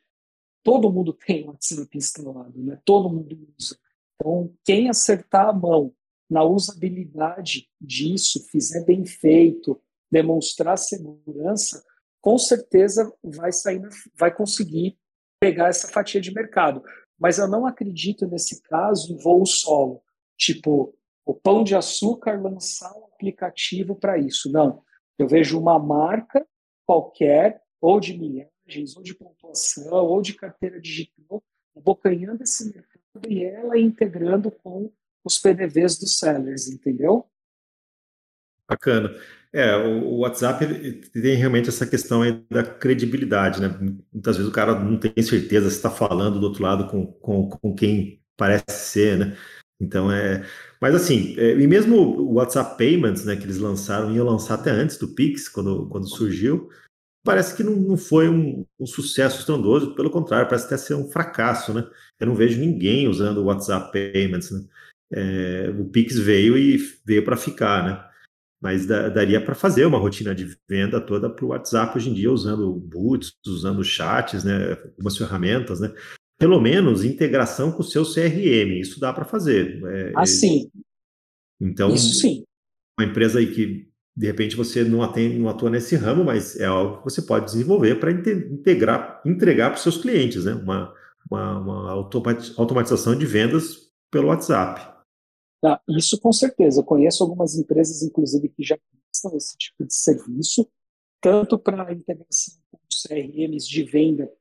todo mundo tem o WhatsApp instalado, né? todo mundo usa. Então, quem acertar a mão na usabilidade disso, fizer bem feito, demonstrar segurança, com certeza vai sair, vai conseguir pegar essa fatia de mercado. Mas eu não acredito nesse caso em voo solo, tipo o Pão de Açúcar lançar um aplicativo para isso. Não, eu vejo uma marca qualquer, ou de milhagens, ou de pontuação, ou de carteira digital, abocanhando esse mercado e ela integrando com os PDVs dos sellers, entendeu? Bacana. É, o WhatsApp tem realmente essa questão da credibilidade, né? Muitas vezes o cara não tem certeza se está falando do outro lado com, com, com quem parece ser, né? Então é. Mas assim, é, e mesmo o WhatsApp Payments, né, que eles lançaram, iam lançar até antes do Pix, quando, quando surgiu, parece que não, não foi um, um, sucesso estrondoso, pelo contrário, parece até ser um fracasso, né? Eu não vejo ninguém usando o WhatsApp Payments, né? É, o Pix veio e veio para ficar, né? Mas da, daria para fazer uma rotina de venda toda para o WhatsApp hoje em dia, usando boots, usando chats, né? Algumas ferramentas, né? Pelo menos integração com o seu CRM, isso dá para fazer. É, assim. Então, isso sim. Uma empresa aí que de repente você não, atende, não atua nesse ramo, mas é algo que você pode desenvolver para integrar, entregar para os seus clientes, né? Uma, uma, uma automatização de vendas pelo WhatsApp. Ah, isso com certeza. Eu conheço algumas empresas, inclusive, que já prestam esse tipo de serviço, tanto para a integração com CRMs de venda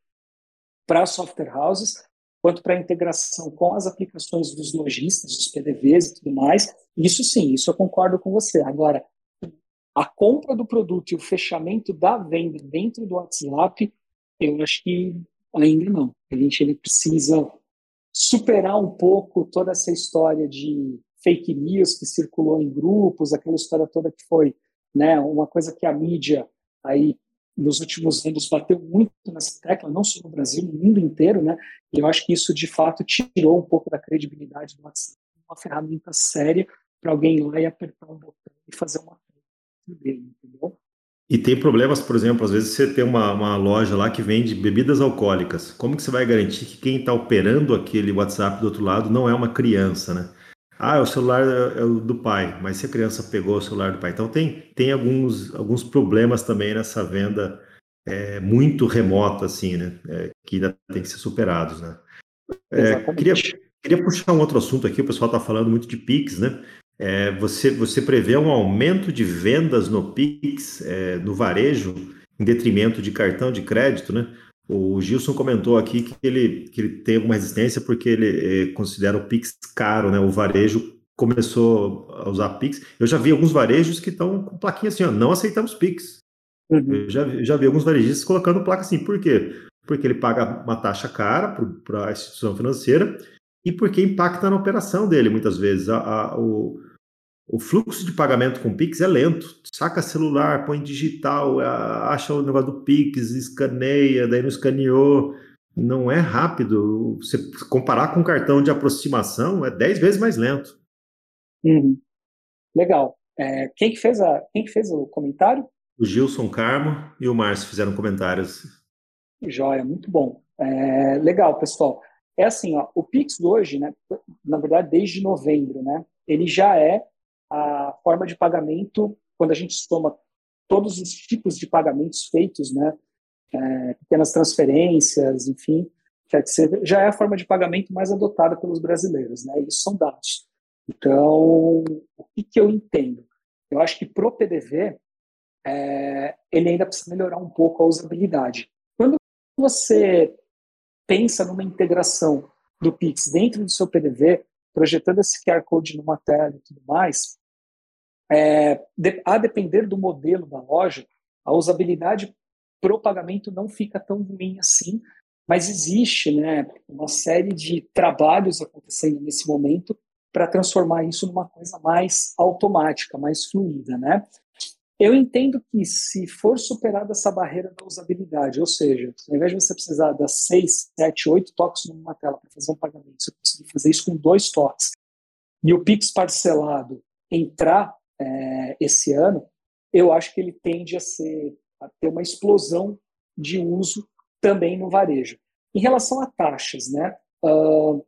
para software houses, quanto para a integração com as aplicações dos lojistas, os PDVs e tudo mais. Isso sim, isso eu concordo com você. Agora, a compra do produto e o fechamento da venda dentro do WhatsApp, eu acho que ainda não. A gente ele precisa superar um pouco toda essa história de fake news que circulou em grupos, aquela história toda que foi né, uma coisa que a mídia aí nos últimos anos bateu muito nessa tecla, não só no Brasil, no mundo inteiro, né? E eu acho que isso de fato tirou um pouco da credibilidade do WhatsApp, uma ferramenta séria para alguém ir lá e apertar um botão e fazer uma dele, entendeu? E tem problemas, por exemplo, às vezes você tem uma, uma loja lá que vende bebidas alcoólicas. Como que você vai garantir que quem está operando aquele WhatsApp do outro lado não é uma criança, né? Ah, o celular é, é o do pai, mas se a criança pegou o celular do pai. Então tem, tem alguns, alguns problemas também nessa venda é, muito remota, assim, né? É, que ainda tem que ser superados, né? É, queria, queria puxar um outro assunto aqui, o pessoal está falando muito de Pix, né? É, você, você prevê um aumento de vendas no Pix, é, no varejo, em detrimento de cartão de crédito, né? O Gilson comentou aqui que ele, que ele tem alguma resistência porque ele eh, considera o Pix caro, né? O varejo começou a usar Pix. Eu já vi alguns varejos que estão com plaquinha assim, ó, não aceitamos Pix. Uhum. Eu já, já vi alguns varejistas colocando placa assim, por quê? Porque ele paga uma taxa cara para a instituição financeira e porque impacta na operação dele, muitas vezes. A, a, o, o fluxo de pagamento com Pix é lento. Saca celular, põe digital, acha o negócio do Pix, escaneia, daí não escaneou. Não é rápido. Você comparar com cartão de aproximação, é 10 vezes mais lento. Uhum. Legal. É, quem, que fez a, quem que fez o comentário? O Gilson Carmo e o Márcio fizeram comentários. Joia, muito bom. É, legal, pessoal. É assim, ó, o Pix hoje, né, na verdade, desde novembro, né, ele já é a forma de pagamento, quando a gente toma todos os tipos de pagamentos feitos, né, é, pequenas transferências, enfim, já é a forma de pagamento mais adotada pelos brasileiros, né, isso são dados. Então, o que, que eu entendo? Eu acho que para o PDV, é, ele ainda precisa melhorar um pouco a usabilidade. Quando você pensa numa integração do Pix dentro do seu PDV, projetando esse QR Code numa tela e tudo mais, é, a depender do modelo da loja, a usabilidade para o pagamento não fica tão ruim assim, mas existe né, uma série de trabalhos acontecendo nesse momento para transformar isso numa coisa mais automática, mais fluida. Né? Eu entendo que se for superada essa barreira da usabilidade, ou seja, ao invés de você precisar das seis, sete, oito toques numa tela para fazer um pagamento, você conseguir fazer isso com dois toques, e o Pix parcelado entrar é, esse ano, eu acho que ele tende a, ser, a ter uma explosão de uso também no varejo. Em relação a taxas, né? Uh,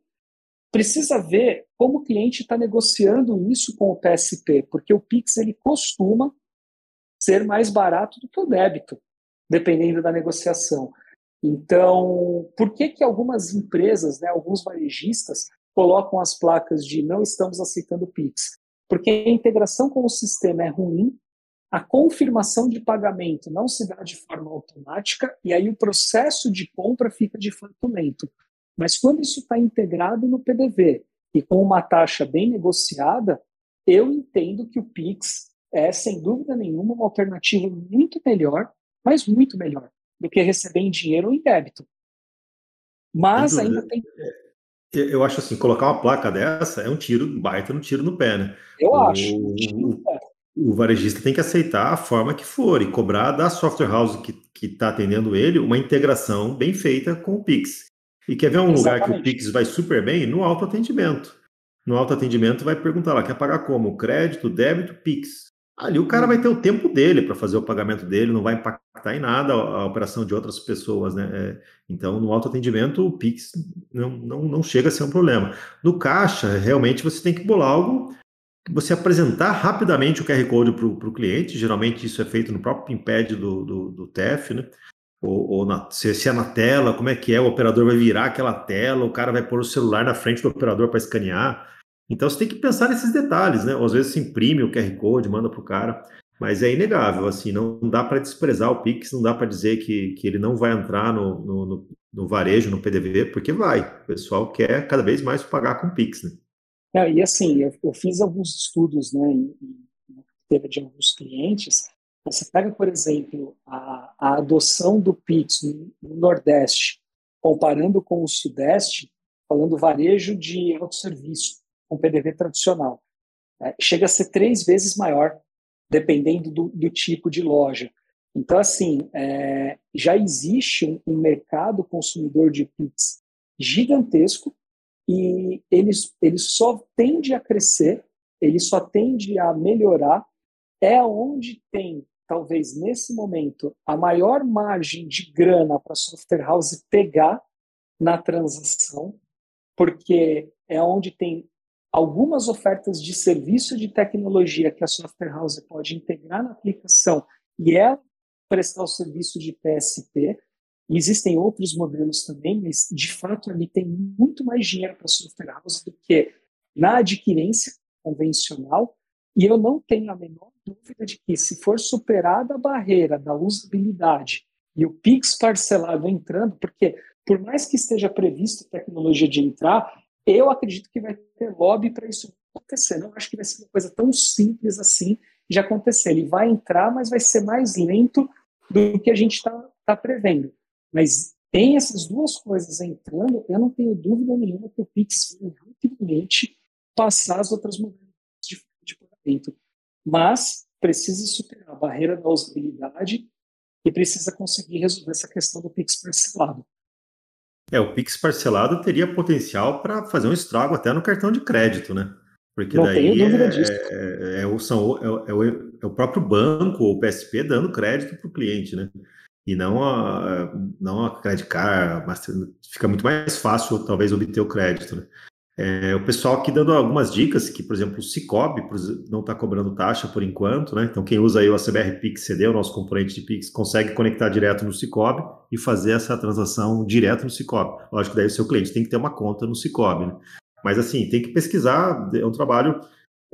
precisa ver como o cliente está negociando isso com o PSP, porque o Pix ele costuma ser mais barato do que o débito, dependendo da negociação. Então, por que que algumas empresas, né, alguns varejistas colocam as placas de não estamos aceitando Pix? Porque a integração com o sistema é ruim, a confirmação de pagamento não se dá de forma automática e aí o processo de compra fica de fato lento. Mas quando isso está integrado no PDV e com uma taxa bem negociada, eu entendo que o Pix é, sem dúvida nenhuma, uma alternativa muito melhor, mas muito melhor, do que receber em dinheiro ou em débito. Mas ainda tem. Eu acho assim, colocar uma placa dessa é um tiro, baita no tiro no pé, né? Eu o, acho. O, o, varejista tem que aceitar a forma que for e cobrar da software house que está atendendo ele uma integração bem feita com o Pix. E quer ver um Exatamente. lugar que o Pix vai super bem? No autoatendimento. No autoatendimento vai perguntar lá, quer pagar como? Crédito, débito, Pix. Ali o cara vai ter o tempo dele para fazer o pagamento dele, não vai impactar em nada a, operação de outras pessoas, né? É, então, no autoatendimento, o Pix não, não, não chega a ser um problema. No caixa, realmente você tem que bolar algo que você apresentar rapidamente o QR Code para o cliente. Geralmente isso é feito no próprio PIMPAD do, do, do TEF, né? ou, ou na, se, se, é na tela, como é que é, o operador vai virar aquela tela, o cara vai pôr o celular na frente do operador para escanear. Então você tem que pensar nesses detalhes, né? Às vezes se imprime o QR Code, manda para o cara, mas é inegável, assim, não dá para desprezar o Pix, não dá para dizer que, que ele não vai entrar no, no, no, varejo, no PDV, porque vai. O pessoal quer cada vez mais pagar com Pix, né? É, e assim, eu, eu, fiz alguns estudos, né, em, de alguns clientes, você pega, por exemplo, a, a adoção do Pix no, no, Nordeste, comparando com o Sudeste, falando varejo de autosserviço, com PDV tradicional. É, chega a ser três vezes maior, dependendo do, do tipo de loja. Então, assim, é, já existe um, um, mercado consumidor de Pix gigantesco e ele, ele só tende a crescer, ele só tende a melhorar, é onde tem talvez nesse momento, a maior margem de grana para a software house pegar na transação, porque é onde tem algumas ofertas de serviço de tecnologia que a software house pode integrar na aplicação e ela prestar o serviço de PSP. E existem outros modelos também, mas de fato ali tem muito mais dinheiro para a software house do que na adquirência convencional. E eu não tenho a menor dúvida de que, se for superada a barreira da usabilidade e o Pix parcelado entrando, porque por mais que esteja previsto tecnologia de entrar, eu acredito que vai ter lobby para isso acontecer. Não acho que vai ser uma coisa tão simples assim de acontecer. Ele vai entrar, mas vai ser mais lento do que a gente está tá prevendo. Mas tem essas duas coisas entrando, eu não tenho dúvida nenhuma que o Pix vai rapidamente passar as outras modalidades de, de pagamento mas precisa superar a barreira da usabilidade e precisa conseguir resolver essa questão do Pix parcelado. É, o Pix parcelado teria potencial para fazer um estrago até no cartão de crédito, né? Porque Não daí é, é, é, o, são, é, é, o, é, o, próprio banco ou o PSP dando crédito para o cliente, né? E não a, não a Credit Card, mas fica muito mais fácil, talvez, obter o crédito, né? É, o pessoal aqui dando algumas dicas, que, por exemplo, o Cicobi não está cobrando taxa por enquanto, né? Então, quem usa aí o ACBR Pix CD, o nosso componente de Pix, consegue conectar direto no Cicobi e fazer essa transação direto no Cicobi. Lógico que daí o seu cliente tem que ter uma conta no Cicobi, né? Mas, assim, tem que pesquisar, é um trabalho...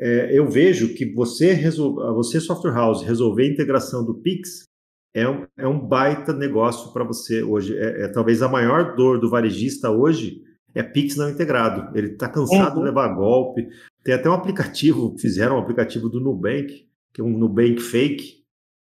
É, eu vejo que você, resol... você, software house, resolver a integração do Pix é um, é um baita negócio para você hoje. É, é talvez a maior dor do varejista hoje é Pix não integrado. Ele está cansado uhum. de levar golpe. Tem até um aplicativo, fizeram um aplicativo do Nubank, que é um Nubank fake.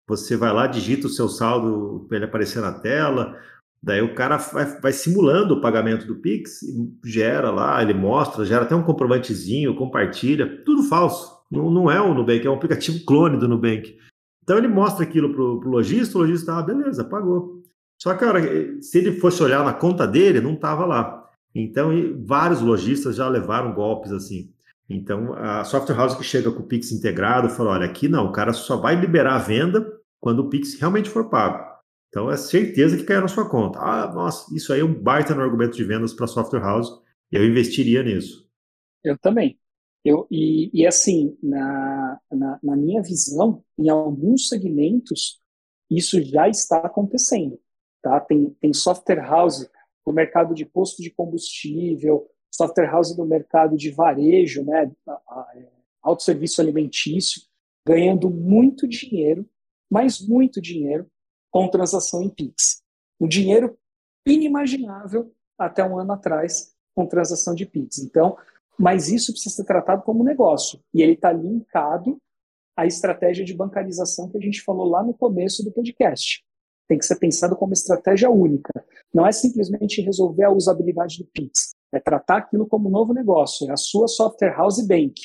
Você vai lá, digita o seu saldo para ele aparecer na tela. Daí o cara vai, vai, simulando o pagamento do Pix, gera lá, ele mostra, gera até um comprovantezinho, compartilha, tudo falso. Não, não é o Nubank, é um aplicativo clone do Nubank. Então ele mostra aquilo para o lojista, o lojista, ah, beleza, pagou. Só que, cara, se ele fosse olhar na conta dele, não estava lá. Então, vários lojistas já levaram golpes assim. Então, a software house que chega com o Pix integrado falou: olha, aqui não, o cara só vai liberar a venda quando o Pix realmente for pago. Então, é certeza que caiu na sua conta. Ah, nossa, isso aí é um baita no argumento de vendas para software house. Eu investiria nisso. Eu também. Eu, e, e assim, na, na, na minha visão, em alguns segmentos, isso já está acontecendo. Tá? Tem, tem software house no mercado de posto de combustível, software house no mercado de varejo, né, autosserviço alimentício, ganhando muito dinheiro, mas muito dinheiro, com transação em PIX. Um dinheiro inimaginável até um ano atrás com transação de PIX. Então, mas isso precisa ser tratado como negócio. E ele está linkado à estratégia de bancarização que a gente falou lá no começo do podcast. Tem que ser pensado como estratégia única. Não é simplesmente resolver a usabilidade do Pix. É tratar aquilo como um novo negócio. É a sua software house bank.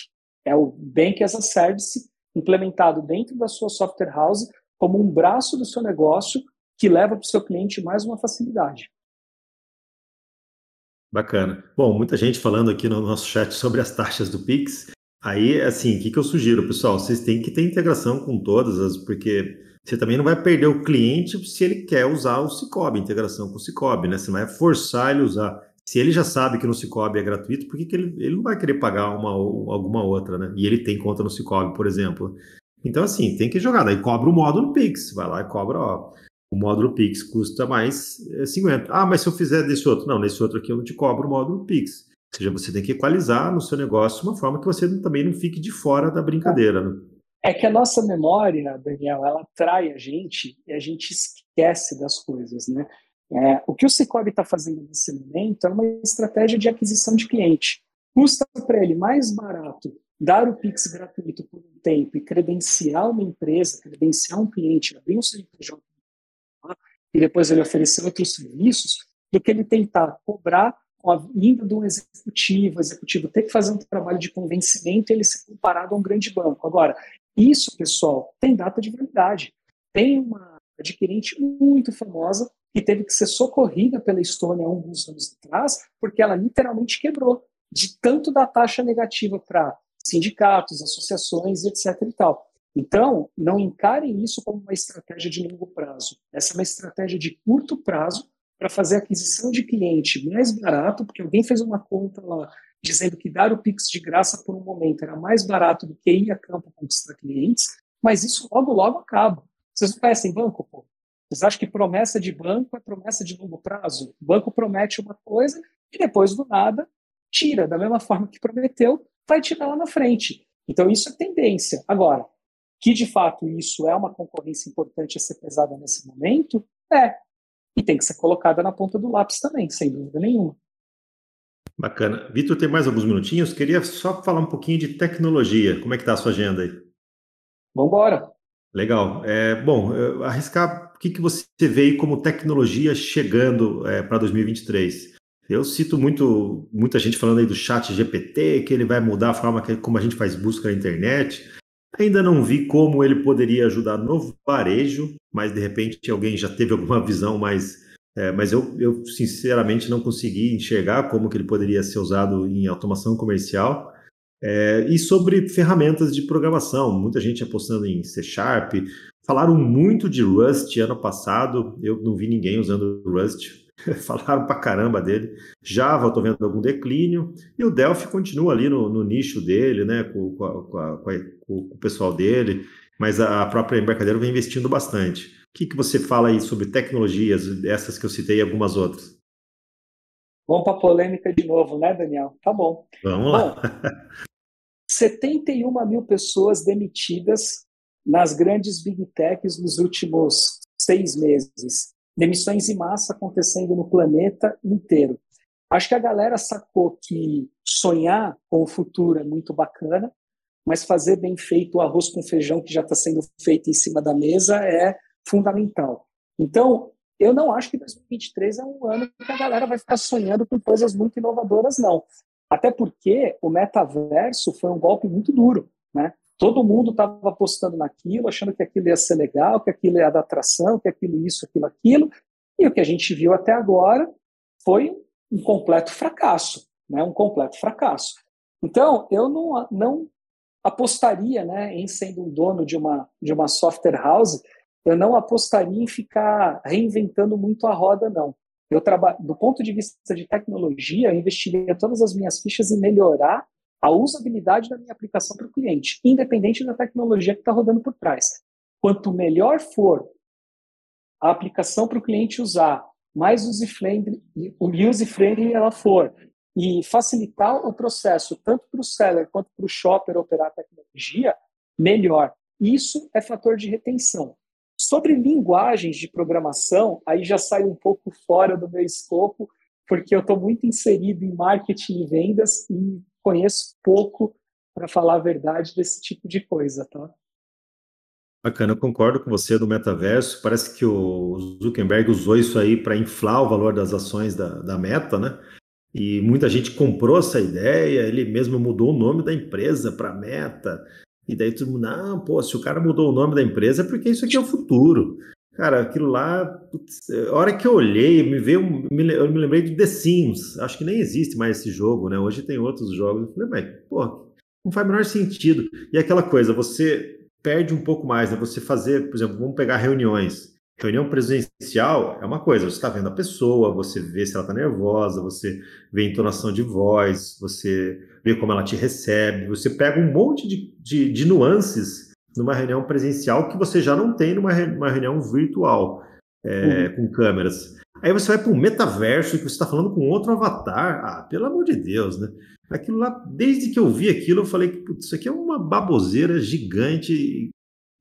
É o Bank as a Service implementado dentro da sua software house como um braço do seu negócio que leva para o seu cliente mais uma facilidade. Bacana. Bom, muita gente falando aqui no nosso chat sobre as taxas do Pix. Aí, assim, o que, que eu sugiro, pessoal? Vocês têm que ter integração com todas as, porque você também não vai perder o cliente se ele quer usar o Cicobi, integração com o Cicobi, né? Você vai forçar ele a usar. Se ele já sabe que no Cicobi é gratuito, por que, que ele, ele não vai querer pagar uma alguma outra, né? E ele tem conta no Cicobi, por exemplo. Então, assim, tem que jogar. Daí cobra o módulo Pix. Vai lá e cobra, ó, o módulo Pix custa mais 50. É, ah, mas se eu fizer desse outro? Não, nesse outro aqui eu não te cobro o módulo Pix. Ou seja, você tem que equalizar no seu negócio de uma forma que você também não fique de fora da brincadeira. Né? É que a nossa memória, Daniel, ela atrai a gente e a gente esquece das coisas, né? É, o que o Cicobi está fazendo nesse momento é uma estratégia de aquisição de cliente. Custa para ele mais barato dar o Pix gratuito por um tempo e credenciar uma empresa, credenciar um cliente, abrir um CNPJ e depois ele oferecer outros serviços, do que ele tentar cobrar com a vinda de um executivo, o executivo ter que fazer um trabalho de convencimento e ele ser comparado a um grande banco. Agora, isso, pessoal, tem data de validade. Tem uma adquirente muito famosa que teve que ser socorrida pela Estônia alguns anos atrás, porque ela literalmente quebrou de tanto da taxa negativa para sindicatos, associações, etc. e tal. Então, não encarem isso como uma estratégia de longo prazo. Essa é uma estratégia de curto prazo para fazer aquisição de cliente mais barato, porque alguém fez uma conta lá dizendo que dar o Pix de graça por um momento era mais barato do que ir a campo conquistar clientes, mas isso logo, logo acaba. Vocês não conhecem banco, pô? Vocês acham que promessa de banco é promessa de longo prazo? O banco promete uma coisa e depois do nada tira, da mesma forma que prometeu, vai tirar lá na frente. Então isso é tendência. Agora, que de fato isso é uma concorrência importante a ser pesada nesse momento, é. E tem que ser colocada na ponta do lápis também, sem dúvida nenhuma. Bacana. Vitor, tem mais alguns minutinhos? Queria só falar um pouquinho de tecnologia. Como é que está a sua agenda aí? Vamos embora. Legal. É, bom, arriscar o que, que você vê como tecnologia chegando é, para 2023? Eu cito muito, muita gente falando aí do chat GPT, que ele vai mudar a forma que, como a gente faz busca na internet. Ainda não vi como ele poderia ajudar no varejo, mas de repente alguém já teve alguma visão mais. É, mas eu, eu, sinceramente não consegui enxergar como que ele poderia ser usado em automação comercial. É, e sobre ferramentas de programação, muita gente apostando em C Sharp. Falaram muito de Rust ano passado, eu não vi ninguém usando Rust. Falaram pra caramba dele. Java, estou vendo algum declínio. E o Delphi continua ali no, no nicho dele, né, com, com, a, com, a, com, o pessoal dele. Mas a própria embarcadeira vem investindo bastante. O que, que você fala aí sobre tecnologias, essas que eu citei e algumas outras? Vamos para a polêmica de novo, né, Daniel? Tá bom. Vamos lá. Bom, 71 mil pessoas demitidas nas grandes big techs nos últimos seis meses demissões em massa acontecendo no planeta inteiro. Acho que a galera sacou que sonhar com o futuro é muito bacana, mas fazer bem feito o arroz com feijão que já está sendo feito em cima da mesa é fundamental. Então, eu não acho que 2023 é um ano que a galera vai ficar sonhando com coisas muito inovadoras, não. Até porque o metaverso foi um golpe muito duro, né? Todo mundo estava apostando naquilo, achando que aquilo ia ser legal, que aquilo ia dar atração, que aquilo isso, aquilo, aquilo. E o que a gente viu até agora foi um completo fracasso, né? um completo fracasso. Então, eu não, não apostaria né, em sendo um dono de uma, de uma software house, eu não apostaria em ficar reinventando muito a roda, não. eu trabalho do ponto de vista de tecnologia, eu investiria todas as minhas fichas em melhorar a usabilidade da minha aplicação para o cliente, independente da tecnologia que está rodando por trás. Quanto melhor for a aplicação para o cliente usar, mais user-friendly user ela for, e facilitar o processo tanto para o seller quanto para o shopper operar a tecnologia, melhor. Isso é fator de retenção. Sobre linguagens de programação, aí já sai um pouco fora do meu escopo, porque eu estou muito inserido em marketing e vendas e conheço pouco, para falar a verdade, desse tipo de coisa, tá? Bacana, eu concordo com você do metaverso. Parece que o Zuckerberg usou isso aí para inflar o valor das ações da, da Meta, né? E muita gente comprou essa ideia, ele mesmo mudou o nome da empresa para Meta. E daí todo mundo, não, pô, se o cara mudou o nome da empresa é porque isso aqui é o futuro. Cara, aquilo lá, putz, a hora que eu olhei, me veio, eu me lembrei de The Sims. Acho que nem existe mais esse jogo, né? Hoje tem outros jogos. Eu falei, mas, pô, não faz o menor sentido. E aquela coisa, você perde um pouco mais, né? Você fazer, por exemplo, vamos pegar reuniões. Reunião presencial é uma coisa, você está vendo a pessoa, você vê se ela está nervosa, você vê a entonação de voz, você vê como ela te recebe, você pega um monte de, de, de nuances numa reunião presencial que você já não tem numa, numa reunião virtual é, uhum. com câmeras. Aí você vai para um metaverso que você está falando com outro avatar. Ah, pelo amor de Deus, né? Aquilo lá, desde que eu vi aquilo, eu falei que isso aqui é uma baboseira gigante.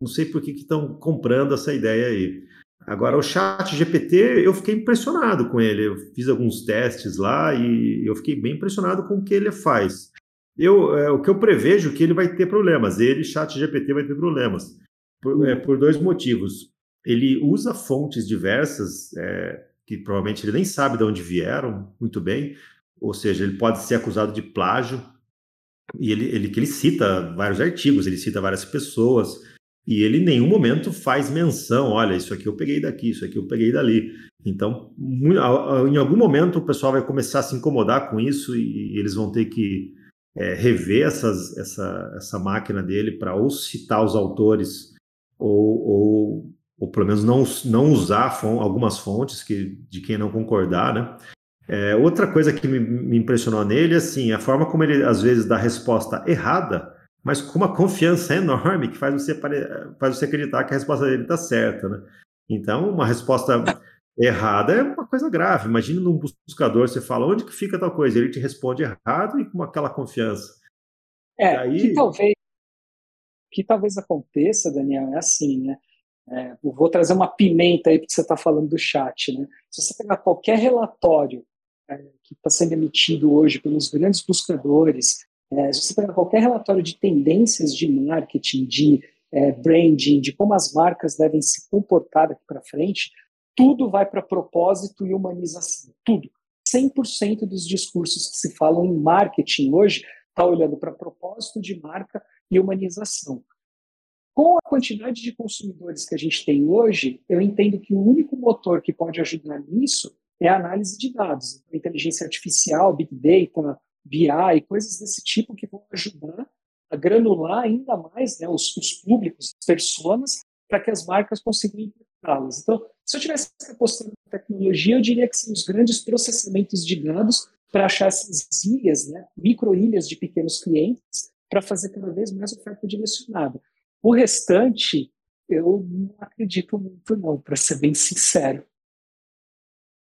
Não sei por que estão comprando essa ideia aí. Agora, o chat GPT, eu fiquei impressionado com ele. Eu fiz alguns testes lá e eu fiquei bem impressionado com o que ele faz. Eu, é, o que eu prevejo é que ele vai ter problemas. Ele, chat GPT, vai ter problemas. Por, é, por dois motivos. Ele usa fontes diversas, é, que provavelmente ele nem sabe de onde vieram muito bem. Ou seja, ele pode ser acusado de plágio. E ele, ele, ele cita vários artigos, ele cita várias pessoas. E ele em nenhum momento faz menção, olha, isso aqui eu peguei daqui, isso aqui eu peguei dali. Então, em algum momento o pessoal vai começar a se incomodar com isso e eles vão ter que é, rever essas, essa, essa máquina dele para ou citar os autores ou, ou, ou pelo menos não, não usar algumas fontes que, de quem não concordar, né? É, outra coisa que me, me impressionou nele, assim, a forma como ele às vezes dá resposta errada, mas com uma confiança enorme que faz você, faz você acreditar que a resposta dele está certa, né? Então, uma resposta errada é uma coisa grave. Imagina num buscador, você fala onde que fica tal coisa, ele te responde errado e com aquela confiança. É, aí... que talvez que talvez aconteça, Daniel, é assim, né? É, vou trazer uma pimenta aí porque você está falando do chat, né? Se você pegar qualquer relatório é, que está sendo emitido hoje pelos grandes buscadores, é, se você pegar qualquer relatório de tendências de marketing, de é, branding, de como as marcas devem se comportar daqui para frente, tudo vai para propósito e humanização. Tudo. 100% dos discursos que se falam em marketing hoje está olhando para propósito de marca e humanização. Com a quantidade de consumidores que a gente tem hoje, eu entendo que o único motor que pode ajudar nisso é a análise de dados, inteligência artificial, big data, BI, coisas desse tipo que vão ajudar a granular ainda mais né, os, os públicos, as pessoas, para que as marcas consigam impactá-las. Então, se eu tivesse apostar na tecnologia, eu diria que são os grandes processamentos de dados para achar essas ilhas, né, micro-ilhas de pequenos clientes, para fazer cada vez mais oferta direcionada. O restante, eu não acredito muito não, para ser bem sincero.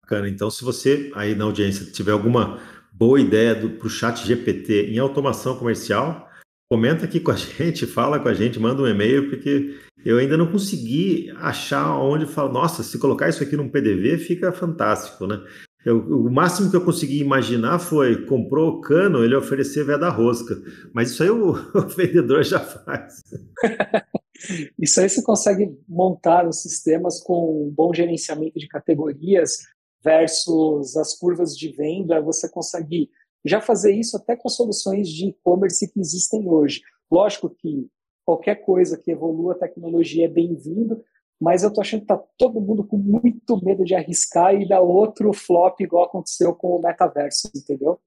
Bacana. Então, se você aí na audiência tiver alguma boa ideia para o chat GPT em automação comercial, comenta aqui com a gente, fala com a gente, manda um e-mail, porque eu ainda não consegui achar onde fala, nossa, se colocar isso aqui num PDV fica fantástico, né? Eu, o máximo que eu consegui imaginar foi comprou o cano, ele oferecer veda rosca. Mas isso aí o, o vendedor já faz. isso aí você consegue montar os sistemas com um bom gerenciamento de categorias, versus as curvas de venda, você consegue já fazer isso até com soluções de e-commerce que existem hoje. Lógico que qualquer coisa que evolua a tecnologia é bem-vindo, mas eu estou achando que está todo mundo com muito medo de arriscar e dar outro flop igual aconteceu com o metaverso, entendeu?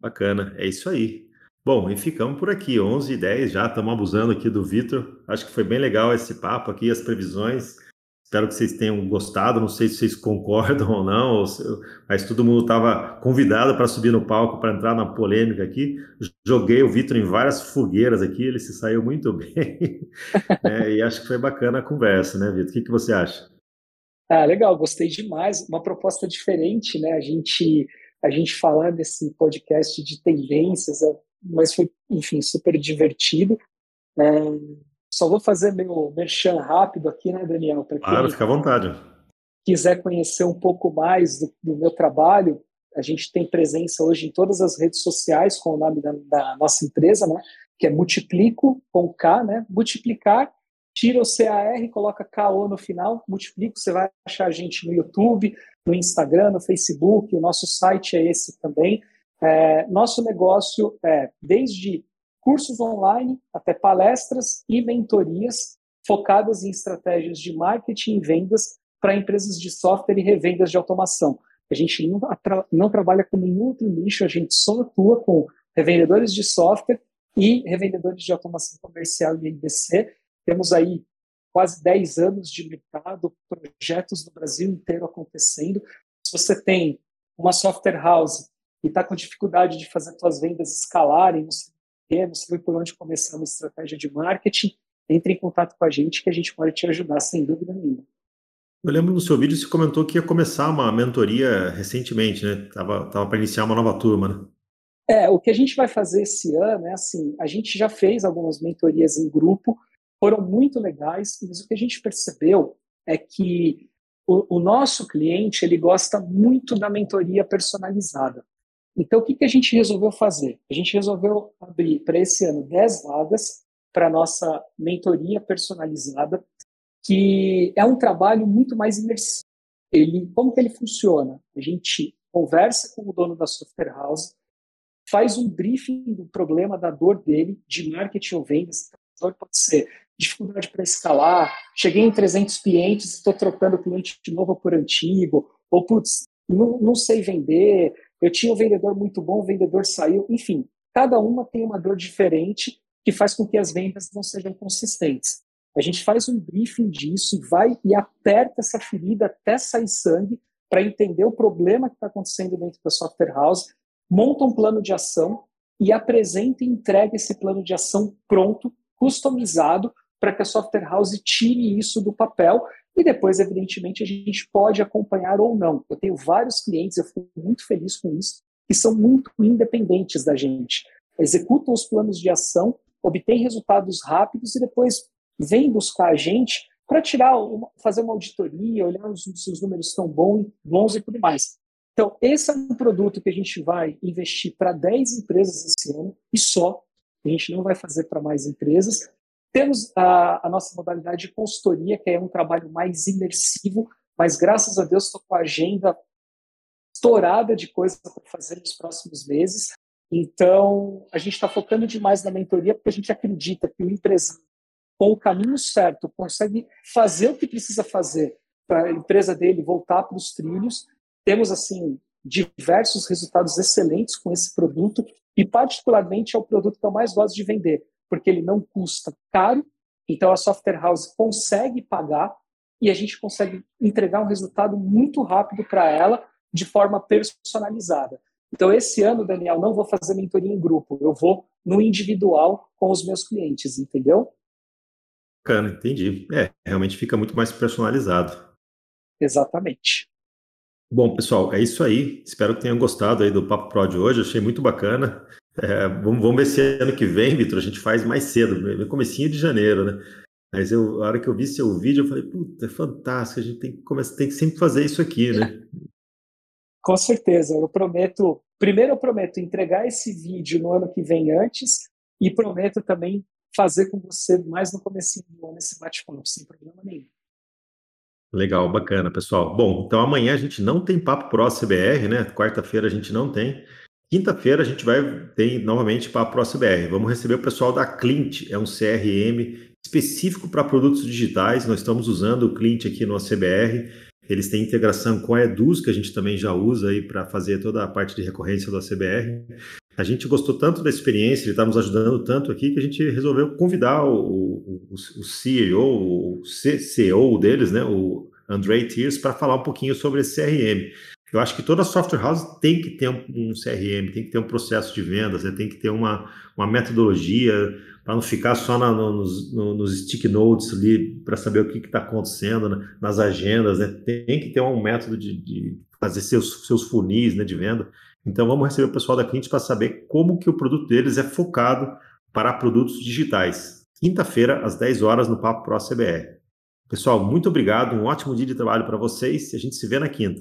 Bacana, é isso aí. Bom, e ficamos por aqui, 11 e 10 já, estamos abusando aqui do Vitor. Acho que foi bem legal esse papo aqui, as previsões. Espero que vocês tenham gostado. Não sei se vocês concordam ou não, mas todo mundo estava convidado para subir no palco para entrar na polêmica aqui. Joguei o Vitor em várias fogueiras aqui, ele se saiu muito bem. é, e acho que foi bacana a conversa, né, Vitor? O que, que você acha? Ah, legal, gostei demais. Uma proposta diferente, né? A gente, a gente falar nesse podcast de tendências, é, mas foi, enfim, super divertido. É, só vou fazer meu merchan rápido aqui, né, Daniel? Claro, fica à vontade. Quiser conhecer um pouco mais do, do, meu trabalho, a gente tem presença hoje em todas as redes sociais com o nome da, da nossa empresa, né? Que é Multiplico com K, né? Multiplicar, tira o CAR, coloca KO no final, Multiplico, você vai achar a gente no YouTube, no Instagram, no Facebook, o nosso site é esse também. É, nosso negócio é desde cursos online, até palestras e mentorias focadas em estratégias de marketing e vendas para empresas de software e revendas de automação. A gente não, não trabalha com nenhum outro nicho, a gente só atua com revendedores de software e revendedores de automação comercial e IBC. Temos aí quase 10 anos de mercado, projetos no Brasil inteiro acontecendo. Se você tem uma software house e está com dificuldade de fazer suas vendas escalarem, não não sabe por onde começar uma estratégia de marketing, entre em contato com a gente que a gente pode te ajudar, sem dúvida nenhuma. Eu lembro no seu vídeo você comentou que ia começar uma mentoria recentemente, né? Tava, tava para iniciar uma nova turma, né? É, o que a gente vai fazer esse ano é assim, a gente já fez algumas mentorias em grupo, foram muito legais, mas o que a gente percebeu é que o, o nosso cliente ele gosta muito da mentoria personalizada. Então, o que, que a gente resolveu fazer? A gente resolveu abrir para esse ano 10 vagas para nossa mentoria personalizada, que é um trabalho muito mais imersivo. Ele, como que ele funciona? A gente conversa com o dono da software house, faz um briefing do problema, da dor dele, de marketing ou vendas. Pode ser dificuldade para escalar, cheguei em 300 clientes, estou trocando cliente de novo por antigo, ou, putz, não, não sei vender, eu tinha um vendedor muito bom, o vendedor saiu, enfim, cada uma tem uma dor diferente que faz com que as vendas não sejam consistentes. A gente faz um briefing disso e vai e aperta essa ferida até sair sangue para entender o problema que está acontecendo dentro da software house, monta um plano de ação e apresenta e entrega esse plano de ação pronto, customizado, para que a software house tire isso do papel e depois, evidentemente, a gente pode acompanhar ou não. Eu tenho vários clientes, eu fico muito feliz com isso, que são muito independentes da gente. Executam os planos de ação, obtêm resultados rápidos e depois vêm buscar a gente para tirar, fazer uma auditoria, olhar se os números estão bons, bons e tudo mais. Então, esse é um produto que a gente vai investir para 10 empresas esse ano e só. A gente não vai fazer para mais empresas. Temos a, a, nossa modalidade de consultoria, que é um trabalho mais imersivo, mas graças a Deus estou com a agenda estourada de coisas para fazer nos próximos meses. Então, a gente está focando demais na mentoria, porque a gente acredita que o empresário, com o caminho certo, consegue fazer o que precisa fazer para a empresa dele voltar para os trilhos. Temos, assim, diversos resultados excelentes com esse produto, e particularmente é o produto que eu mais gosto de vender, porque ele não custa caro, então a software house consegue pagar e a gente consegue entregar um resultado muito rápido para ela de forma personalizada. Então, esse ano, Daniel, não vou fazer mentoria em grupo, eu vou no individual com os meus clientes, entendeu? Bacana, entendi. É, realmente fica muito mais personalizado. Exatamente. Bom, pessoal, é isso aí. Espero que tenham gostado aí do Papo Pro de hoje. Achei muito bacana. É, vamos, vamos ver se ano que vem, Vitor, a gente faz mais cedo, no comecinho de janeiro, né? Mas eu, a hora que eu vi seu vídeo, eu falei, puta, é fantástico, a gente tem que, começar, tem que sempre fazer isso aqui, né? Com certeza, eu prometo, primeiro eu prometo entregar esse vídeo no ano que vem antes e prometo também fazer com você mais no comecinho do ano esse bate-papo, sem problema nenhum. Legal, bacana, pessoal. Bom, então amanhã a gente não tem Papo Pro CBR, né? Quarta-feira a gente não tem. Quinta-feira a gente vai ter novamente para a ProCBR. Vamos receber o pessoal da Clint, é um CRM específico para produtos digitais. Nós estamos usando o Clint aqui no ACBR. Eles têm integração com a Eduz, que a gente também já usa aí para fazer toda a parte de recorrência do ACBR. A gente gostou tanto da experiência, ele está nos ajudando tanto aqui, que a gente resolveu convidar o, o, o CEO, o CEO deles, né, o Andrei Tiers, para falar um pouquinho sobre esse CRM. Eu acho que toda software house tem que ter um, CRM, tem que ter um processo de vendas, né, tem que ter uma, uma metodologia para não ficar só na, no, nos, no, nos stick notes ali para saber o que está acontecendo né, nas agendas. Né, tem que ter um método de, de fazer seus, seus funis né, de venda. Então vamos receber o pessoal da cliente para saber como que o produto deles é focado para produtos digitais. Quinta-feira, às 10 horas, no Papo Pro CBR. Pessoal, muito obrigado, um ótimo dia de trabalho para vocês e a gente se vê na quinta.